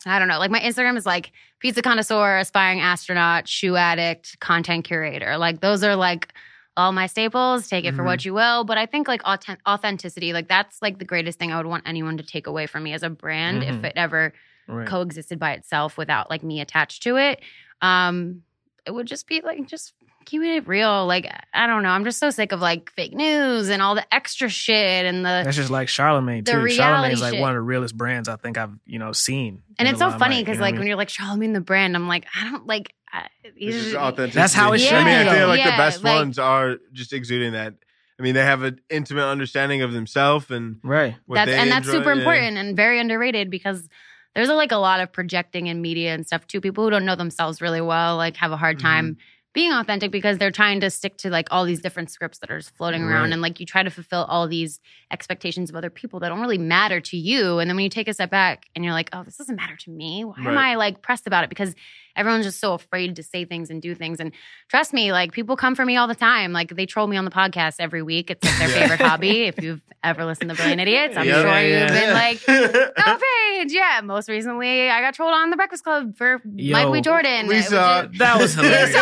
I don't know, like my Instagram is like pizza connoisseur, aspiring astronaut, shoe addict, content curator. Like those are like all my staples. Take it for Mm-hmm. what you will. But I think like authen- authenticity, like that's like the greatest thing I would want anyone to take away from me as a brand if Mhm. it ever right. coexisted by itself without like me attached to it. Um, it would just be like just keeping it real. Like I don't know, I'm just so sick of like fake news and all the extra shit and the That's just like Charlamagne too. reality Charlamagne is like shit. one of the realest brands I think I've you know seen. And it's so funny limelight, because you know like what I when you're like Charlamagne the brand, I'm like I don't like. I, he's just- authentic. That's how it should I mean, I feel like though. the best like- ones are just exuding that. I mean, they have an intimate understanding of themselves and right. what that's they and that's enjoy, super yeah. important and very underrated because there's a, like a lot of projecting in media and stuff too. People who don't know themselves really well like have a hard mm-hmm. time being authentic because they're trying to stick to like all these different scripts that are just floating around and like you try to fulfill all these expectations of other people that don't really matter to you. And then when you take a step back and you're like oh this doesn't matter to me. Why am i like pressed about it? Because everyone's just so afraid to say things and do things and trust me like people come for me all the time like they troll me on the podcast every week it's like their Yeah. favorite hobby if you've ever listened to brilliant idiots i'm Yeah. sure Yeah, you've been like oh Paige. yeah most recently i got trolled on the breakfast club for Yo, mike b jordan we saw- is- That was hilarious. saw-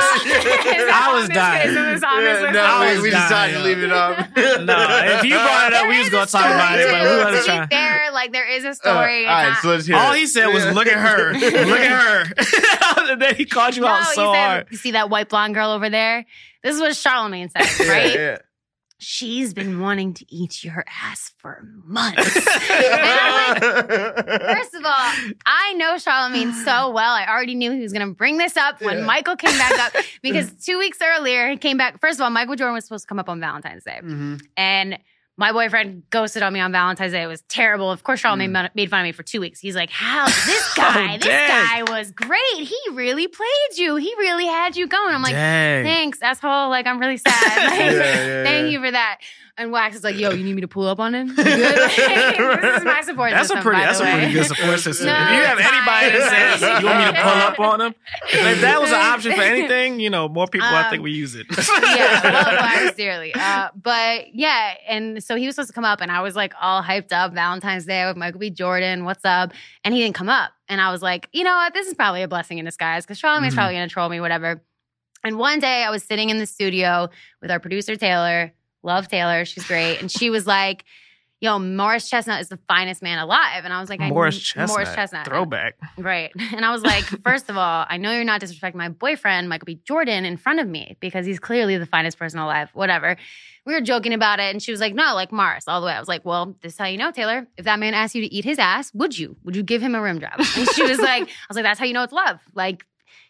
I was dying. case, on this- Yeah, no, I this- we, we was decided to leave it up. no, if you brought it up, we There was gonna talk about it, but we wasn't To be trying. fair, like there is a Uh, story. all right, so let's hear All it. he said was, "Look at her, look at her," and then he called you no, out so said, hard. You see that white blonde girl over there? This is what Charlamagne said, right? yeah. She's been wanting to eat your ass for months. Like, First of all, I know Charlamagne so well. I already knew he was going to bring this up when Yeah. Michael came back up because two weeks earlier he came back. First of all, Michael Jordan was supposed to come up on Valentine's Day, Mhm. and my boyfriend ghosted on me on Valentine's Day. It was terrible. Of course, Charlamagne Mm. ma- made fun of me for two weeks. He's like, "How this guy? Oh, this guy was great. He really played you. He really had you going." I'm like, Dang. thanks, asshole. Like, I'm really sad. Like, Yeah, yeah, thank yeah. you for that. And Wax is like, "Yo, you need me to pull up on him? You good? this is my support That's a pretty. by That's the a pretty good support system. No, if you have anybody fine. that says you want me to pull up on him, if that was an option for anything, you know, more people I Um, think we use it. yeah, love Wax dearly. Uh, but yeah, and so he was supposed to come up, and I was like all hyped up Valentine's Day with Michael B. Jordan. What's up? And he didn't come up, and I was like, you know what? This is probably a blessing in disguise because Charlamagne's Mhm. probably gonna troll me, whatever. And one day I was sitting in the studio with our producer Taylor. Love Taylor, she's great, and she was like. Yo, Morris Chestnut is the finest man alive. And I was like, Morris kn- Chestnut. Morris Chestnut. Throwback. Right. And I was like, first of all, I know you're not disrespecting my boyfriend, Michael B. Jordan, in front of me because he's clearly the finest person alive, whatever. We were joking about it. And she was like, no, like Morris, all the way. I was like, well, this is how you know, Taylor. If that man asked you to eat his ass, would you? Would you give him a rim job? And she was like, I was like, that's how you know it's love. Like,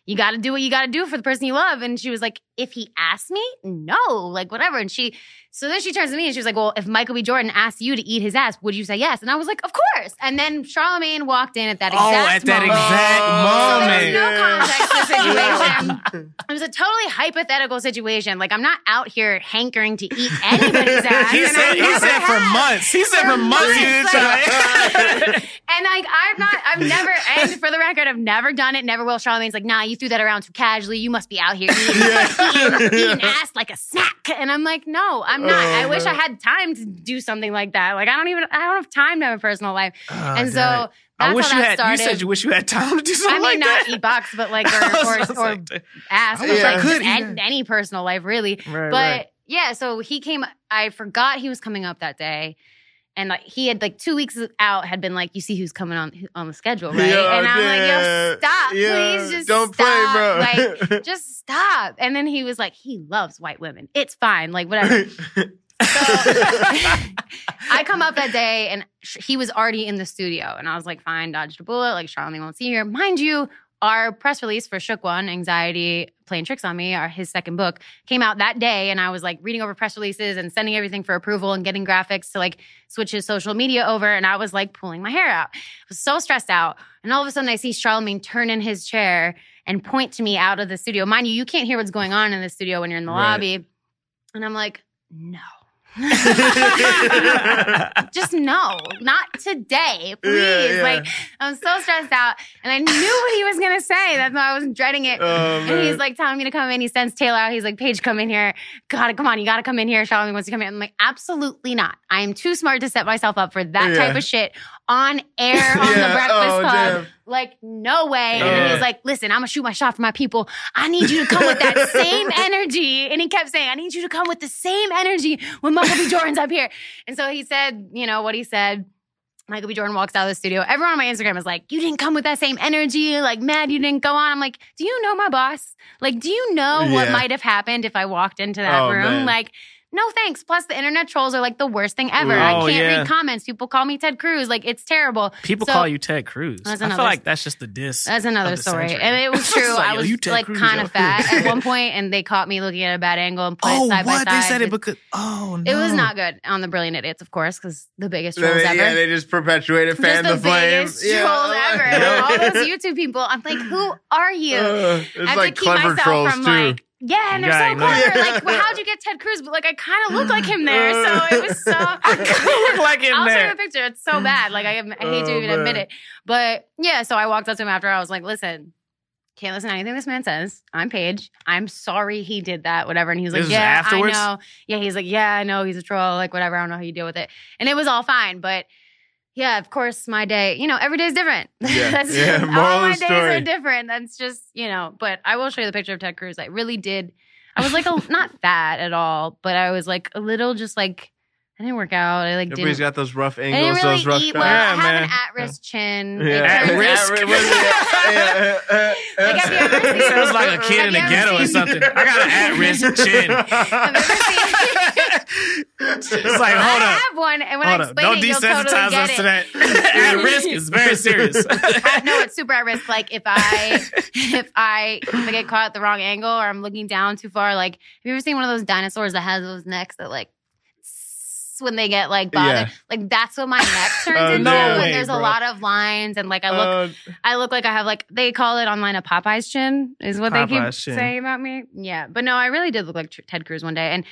you got to do what you got to do for the person you love. And she was like, if he asked me, no, like whatever. And she, so then she turns to me and she was like, well, if Michael B. Jordan asked you to eat his ass, would you say yes? And I was like, of course. And then Charlamagne walked in at that oh, exact moment. Oh, at that moment. exact So there was moment. no context to the situation. It was a totally hypothetical situation. Like I'm not out here hankering to eat anybody's ass. He and said. I He said for months. He said for For months. He months, didn't like- try. And like I'm not, I've never, and for the record, I've never done it. Never will. Charlamagne's like, nah, you threw that around too casually. You must be out here eating, eating, eating ass like a snack. And I'm like, no, I'm not. Oh, I wish I had time to do something like that. Like I don't even, I don't have time to have a personal life. Ah, and so Oh, I that's wish how you had. started. You said you wish you had time to do something. I mean, like not that. eat box, but like or or, or I I like could any, any personal life, really. Right, but right. yeah, so he came. I forgot he was coming up that day, and like he had like two weeks out had been like, you see who's coming on on the schedule, right? Yo, and I'm like, yo, stop, Yeah. please, just Don't stop. play, bro. Like, just stop. And then he was like, he loves white women. It's fine, like whatever. So I come up that day and sh- he was already in the studio. And I was like, fine, dodged a bullet. Like, Charlamagne won't see here. Mind you, our press release for Shook One, Anxiety, Playing Tricks on Me, our his second book, came out that day. And I was like reading over press releases and sending everything for approval and getting graphics to like switch his social media over. And I was like pulling my hair out. I was so stressed out. And all of a sudden I see Charlamagne turn in his chair and point to me out of the studio. Mind you, you can't hear what's going on in the studio when you're in the Right. lobby. And I'm like, no. Just no, not today, please. Yeah, yeah. Like I'm so stressed out, and I knew what he was gonna say. That's why I was dreading it. Oh, and he's like telling me to come in. He sends Taylor out. He's like, Paige, come in here. Gotta come on. You gotta come in here. Charlamagne wants to come in. I'm like, absolutely not. I am too smart to set myself up for that Yeah. type of shit on air on Yeah. the Breakfast Oh, Club. damn. Like, no way. And then Yeah. he's like, listen, I'm gonna shoot my shot for my people. I need you to come with that same energy. And he kept saying, I need you to come with the same energy when Michael B. Jordan's up here. And so he said, you know, what he said. Michael B. Jordan walks out of the studio. Everyone on my Instagram is like, you didn't come with that same energy. Like, mad you didn't go on. I'm like, do you know my boss? Like, do you know what might have happened if I walked into that Oh, room? man. Like, no thanks. Plus, the internet trolls are like the worst thing ever. Oh, I can't yeah. read comments. People call me Ted Cruz. Like, it's terrible. People So- call you Ted Cruz. That's I feel like that's just the diss. That's another of the story. century. And it was true. Like, I was you like kind of fat at one point, and they caught me looking at a bad angle and put Oh, it side what? by They said it because oh no, It was not good on the Brilliant Idiots, of course, because the biggest They- trolls ever. yeah, they just perpetuated, fan Just the, the flame. biggest trolls ever. All those YouTube people, I'm like, who are you? Uh, I it's have like to keep clever myself trolls from too. like, yeah, and they're so clever. Like, well, how'd you get Ted Cruz? But like, I kind of look like him there, so it was so. I look like him I'll show you a picture. It's so bad. Like I, I hate Oh, to even admit it, but yeah. So I walked up to him after. I was like, "Listen, can't listen to anything this man says. I'm Paige. I'm sorry he did that. Whatever." And he was like, This "Yeah? I know. Yeah." He's like, "Yeah, I know. He's a troll. Like whatever. I don't know how you deal with it." And it was all fine, but. Yeah, of course, my day, you know, every day is different. Yeah. That's Yeah, all of my the days story. are different. That's just, you know, but I will show you the picture of Ted Cruz. I really did. I was like, a, not fat at all, but I was like a little just like, I didn't work out. I like Everybody's didn't got those rough I angles, didn't those rough really eat well. Yeah, I have man. an at-risk chin. Yeah. At risk? At- what is it? Yeah, Like, have you ever It seen- sounds like a kid in the you ever ghetto or something. I got an at-risk chin. Have you ever seen- It's like, hold I up. have one, and when Hold I up. explain Don't it, you'll totally desensitize get us it. to that. At risk is very serious. I- no, it's super at risk. Like if I if I if I get caught at the wrong angle or I'm looking down too far, like have you ever seen one of those dinosaurs that has those necks that like s- when they get like bothered, Yeah. like that's what my neck turns Oh, into. no and there's bro. a lot of lines, and like I look, Uh, I look like I have like they call it online a Popeye's chin is what they keep Popeye's chin. saying about me. Yeah, but no, I really did look like Tr- Ted Cruz one day, and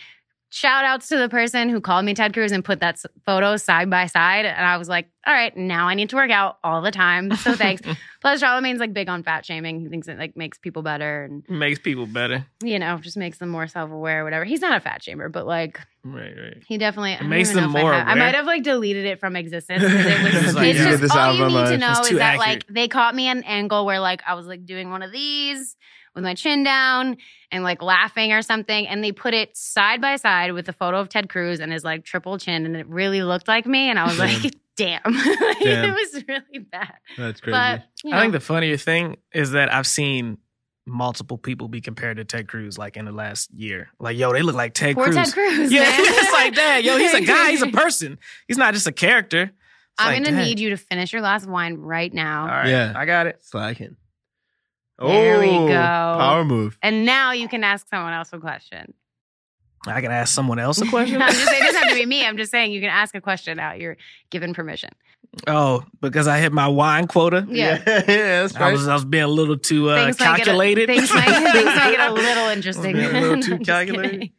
shout outs to the person who called me Ted Cruz and put that photo side by side. And I was like, all right, now I need to work out all the time. So thanks. Plus, Charlamagne's like big on fat shaming. He thinks it like makes people better and, Makes people better. you know, just makes them more self aware, whatever. He's not a fat shamer, but like, Right, right. he definitely I makes them I more have- I, might have like deleted it from existence. It was, It's it's, yeah. Just all you need to uh, know is that accurate. like they caught me an angle where like I was like doing one of these with my chin down and like laughing or something, and they put it side by side with a photo of Ted Cruz and his like triple chin, and it really looked like me, and I was like, damn, Like, Damn. it was really bad. That's crazy. But you know, I think the funnier thing is that I've seen multiple people be compared to Ted Cruz like in the last year. Like, yo, they look like Ted poor Cruz. Ted Cruz. Yeah, man. it's like that. Yo, he's a guy. He's a person. He's not just a character. It's I'm like, gonna dang. need you to finish your glass of wine right now. All right, Yeah. I got it. Slacking. There we Oh, go. Power move. And now you can ask someone else a question. I can ask someone else a question. I'm just saying, it doesn't have to be me. I'm just saying you can ask a question now. You're given permission. oh, because I hit my wine quota. Yeah. yeah, that's I was I was being a little too uh, Things might a- calculated. Things might, things might get a little interesting. a little too calculated. kidding.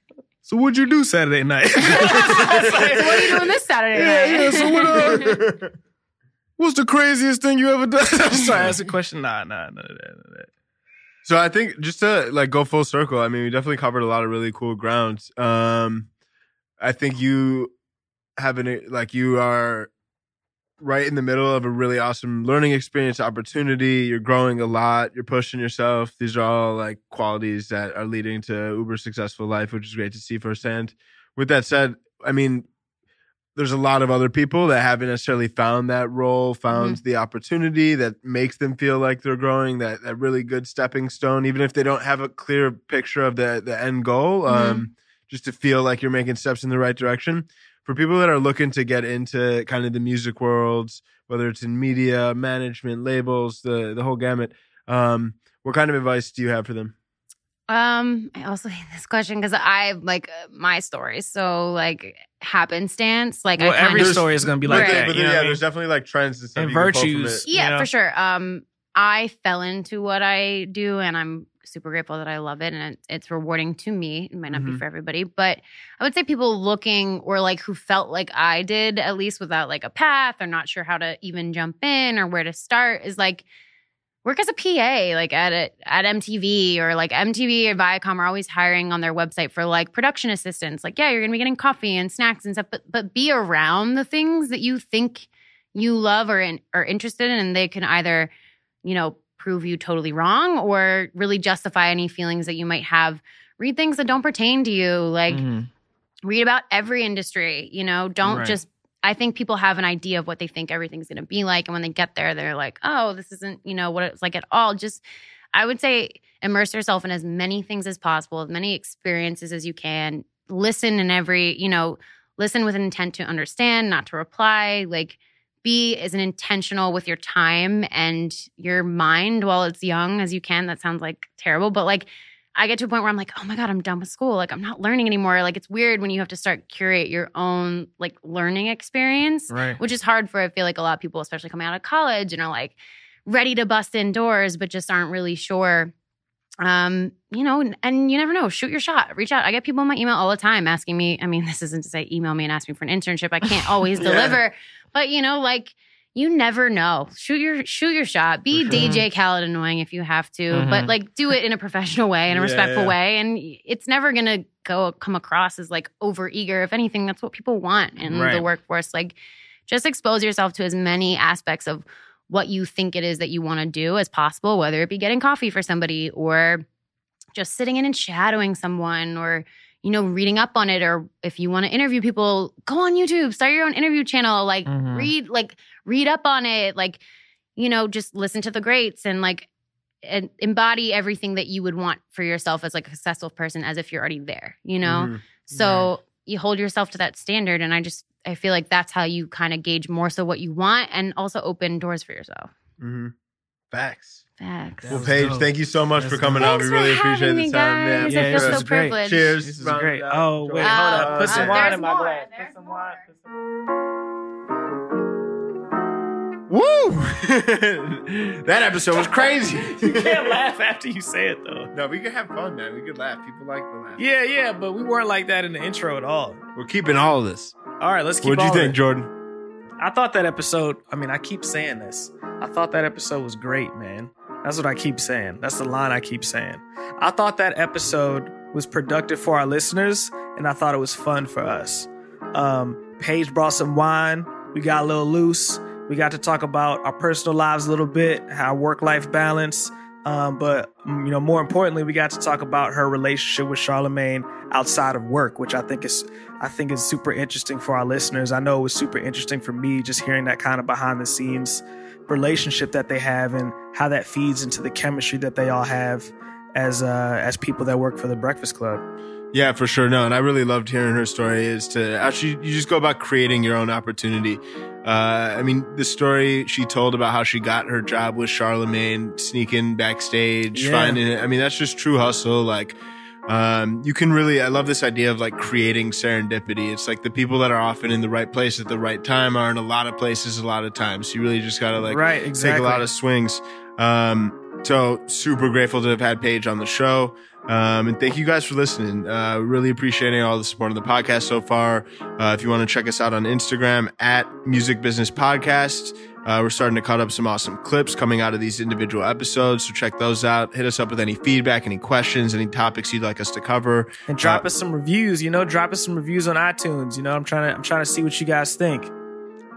so what'd you do Saturday night? so what are you doing this Saturday Yeah, night? yeah, so what, uh, What's the craziest thing you ever done? I'm sorry, ask a question. Nah, nah, none of that. None of that. So I think just to like go full circle, I mean, we definitely covered a lot of really cool grounds. Um, I think you have an like you are right in the middle of a really awesome learning experience opportunity. You're growing a lot. You're pushing yourself. These are all like qualities that are leading to uber successful life, which is great to see firsthand. With that said, I mean, there's a lot of other people that haven't necessarily found that role, found the opportunity that makes them feel like they're growing, that that really good stepping stone, even if they don't have a clear picture of the the end goal, um, just to feel like you're making steps in the right direction. For people that are looking to get into kind of the music worlds, whether it's in media, management, labels, the the whole gamut, um, what kind of advice do you have for them? Um, I also hate this question because I like uh, my story. So like happenstance, like Well, I every of story is gonna be like Right. that. but then, yeah, what I mean? there's definitely like trends and stuff. And you can pull from virtues. it. yeah, you know? for sure. Um, I fell into what I do, and I'm super grateful that I love it, and it, it's rewarding to me. It might not be Mhm. for everybody, but I would say people looking or like who felt like I did, at least without like a path or not sure how to even jump in or where to start, is like work as a PA, like at a, at MTV or like MTV or Viacom are always hiring on their website for like production assistants. Like, yeah, you're gonna be getting coffee and snacks and stuff, but but be around the things that you think you love or in, are interested in, and they can either, you know, prove you totally wrong or really justify any feelings that you might have. Read things that don't pertain to you, like Mhm. read about every industry. You know, don't Right. just. I think people have an idea of what they think everything's going to be like, and when they get there, they're like, "Oh, this isn't you know what it's like at all." Just, I would say, immerse yourself in as many things as possible, as many experiences as you can. Listen in every, you know, listen with an intent to understand, not to reply. Like, be as intentional with your time and your mind while it's young as you can. That sounds like terrible, but like I get to a point where I'm like, oh my God, I'm done with school. Like I'm not learning anymore. Like it's weird when you have to start curate your own like learning experience, Right. which is hard for I feel like a lot of people, especially coming out of college and are like ready to bust indoors, but just aren't really sure. Um, you know, and, and you never know. Shoot your shot. Reach out. I get people in my email all the time asking me. I mean, this isn't to say email me and ask me for an internship. I can't always Yeah. deliver, but you know, like you never know. Shoot your shoot your shot. Be sure. DJ Khaled annoying if you have to, Mhm. but like do it in a professional way, in a Yeah, respectful yeah. way, and it's never gonna go come across as like over eager. If anything, that's what people want in Right. the workforce. Like, just expose yourself to as many aspects of what you think it is that you want to do as possible, whether it be getting coffee for somebody or just sitting in and shadowing someone or you know reading up on it or if you want to interview people go on youtube start your own interview channel like Mhm. read like read up on it like you know just listen to the greats and like and embody everything that you would want for yourself as like a successful person as if you're already there you know Mhm. so you hold yourself to that standard and i just i feel like that's how you kind of gauge more so what you want and also open doors for yourself Mm-hmm. Facts. Facts Well, Paige, dope. thank you so much That's for coming dope. on. We really appreciate having the time. guys. Yeah, I feel so is great. privileged. Cheers. This is Round great. Oh, wait, it. hold up. Uh, Put some there's wine in my more. glass. There's Put some more. wine. Put some- Woo! that episode was crazy. you can't laugh after you say it though. No, we could have fun, man. We could laugh. People like to laugh. Yeah, yeah, but we weren't like that in the intro at all. We're keeping all of this. All right, let's keep. What'd you all of think, it. Jordan? I thought that episode. I mean, I keep saying this. I thought that episode was great, man. That's what I keep saying. That's the line I keep saying. I thought that episode was productive for our listeners, and I thought it was fun for us. Um, Paige brought some wine. We got a little loose. We got to talk about our personal lives a little bit, our work life balance. Um, but mm, you know, more importantly, we got to talk about her relationship with Charlamagne outside of work, which I think is I think is super interesting for our listeners. I know it was super interesting for me just hearing that kind of behind the scenes relationship that they have and how that feeds into the chemistry that they all have as uh, as people that work for the Breakfast Club. Yeah, for sure. No, and I really loved hearing her story. Is to actually you just go about creating your own opportunity. Uh, I mean, the story she told about how she got her job with Charlamagne, sneaking backstage, Yeah. finding it. I mean, that's just true hustle. Like, um, you can really, I love this idea of like creating serendipity. It's like the people that are often in the right place at the right time are in a lot of places a lot of times. You really just gotta like right, take a lot of swings. Um, so super grateful to have had Paige on the show. Um, and thank you guys for listening. Uh, really appreciating all the support of the podcast so far. Uh, if you want to check us out on Instagram at Music Business Podcast, uh, we're starting to cut up some awesome clips coming out of these individual episodes. So check those out. Hit us up with any feedback, any questions, any topics you'd like us to cover. and drop Uh, us some reviews. You know, drop us some reviews on iTunes. You know, I'm trying to I'm trying to see what you guys think.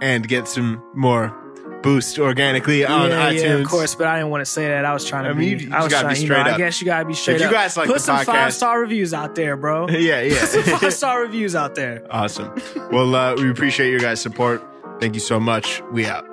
and get some more boost organically on yeah, iTunes. yeah, of course. But I didn't want to say that. I was trying to I mean, be. you- I was gotta be trying. You know, straight I guess you gotta be straight If you up. guys like Put some podcast- five star reviews out there, bro. yeah, yeah. Put some five star reviews out there. Awesome. Well, uh, we appreciate your guys' support. Thank you so much. We out.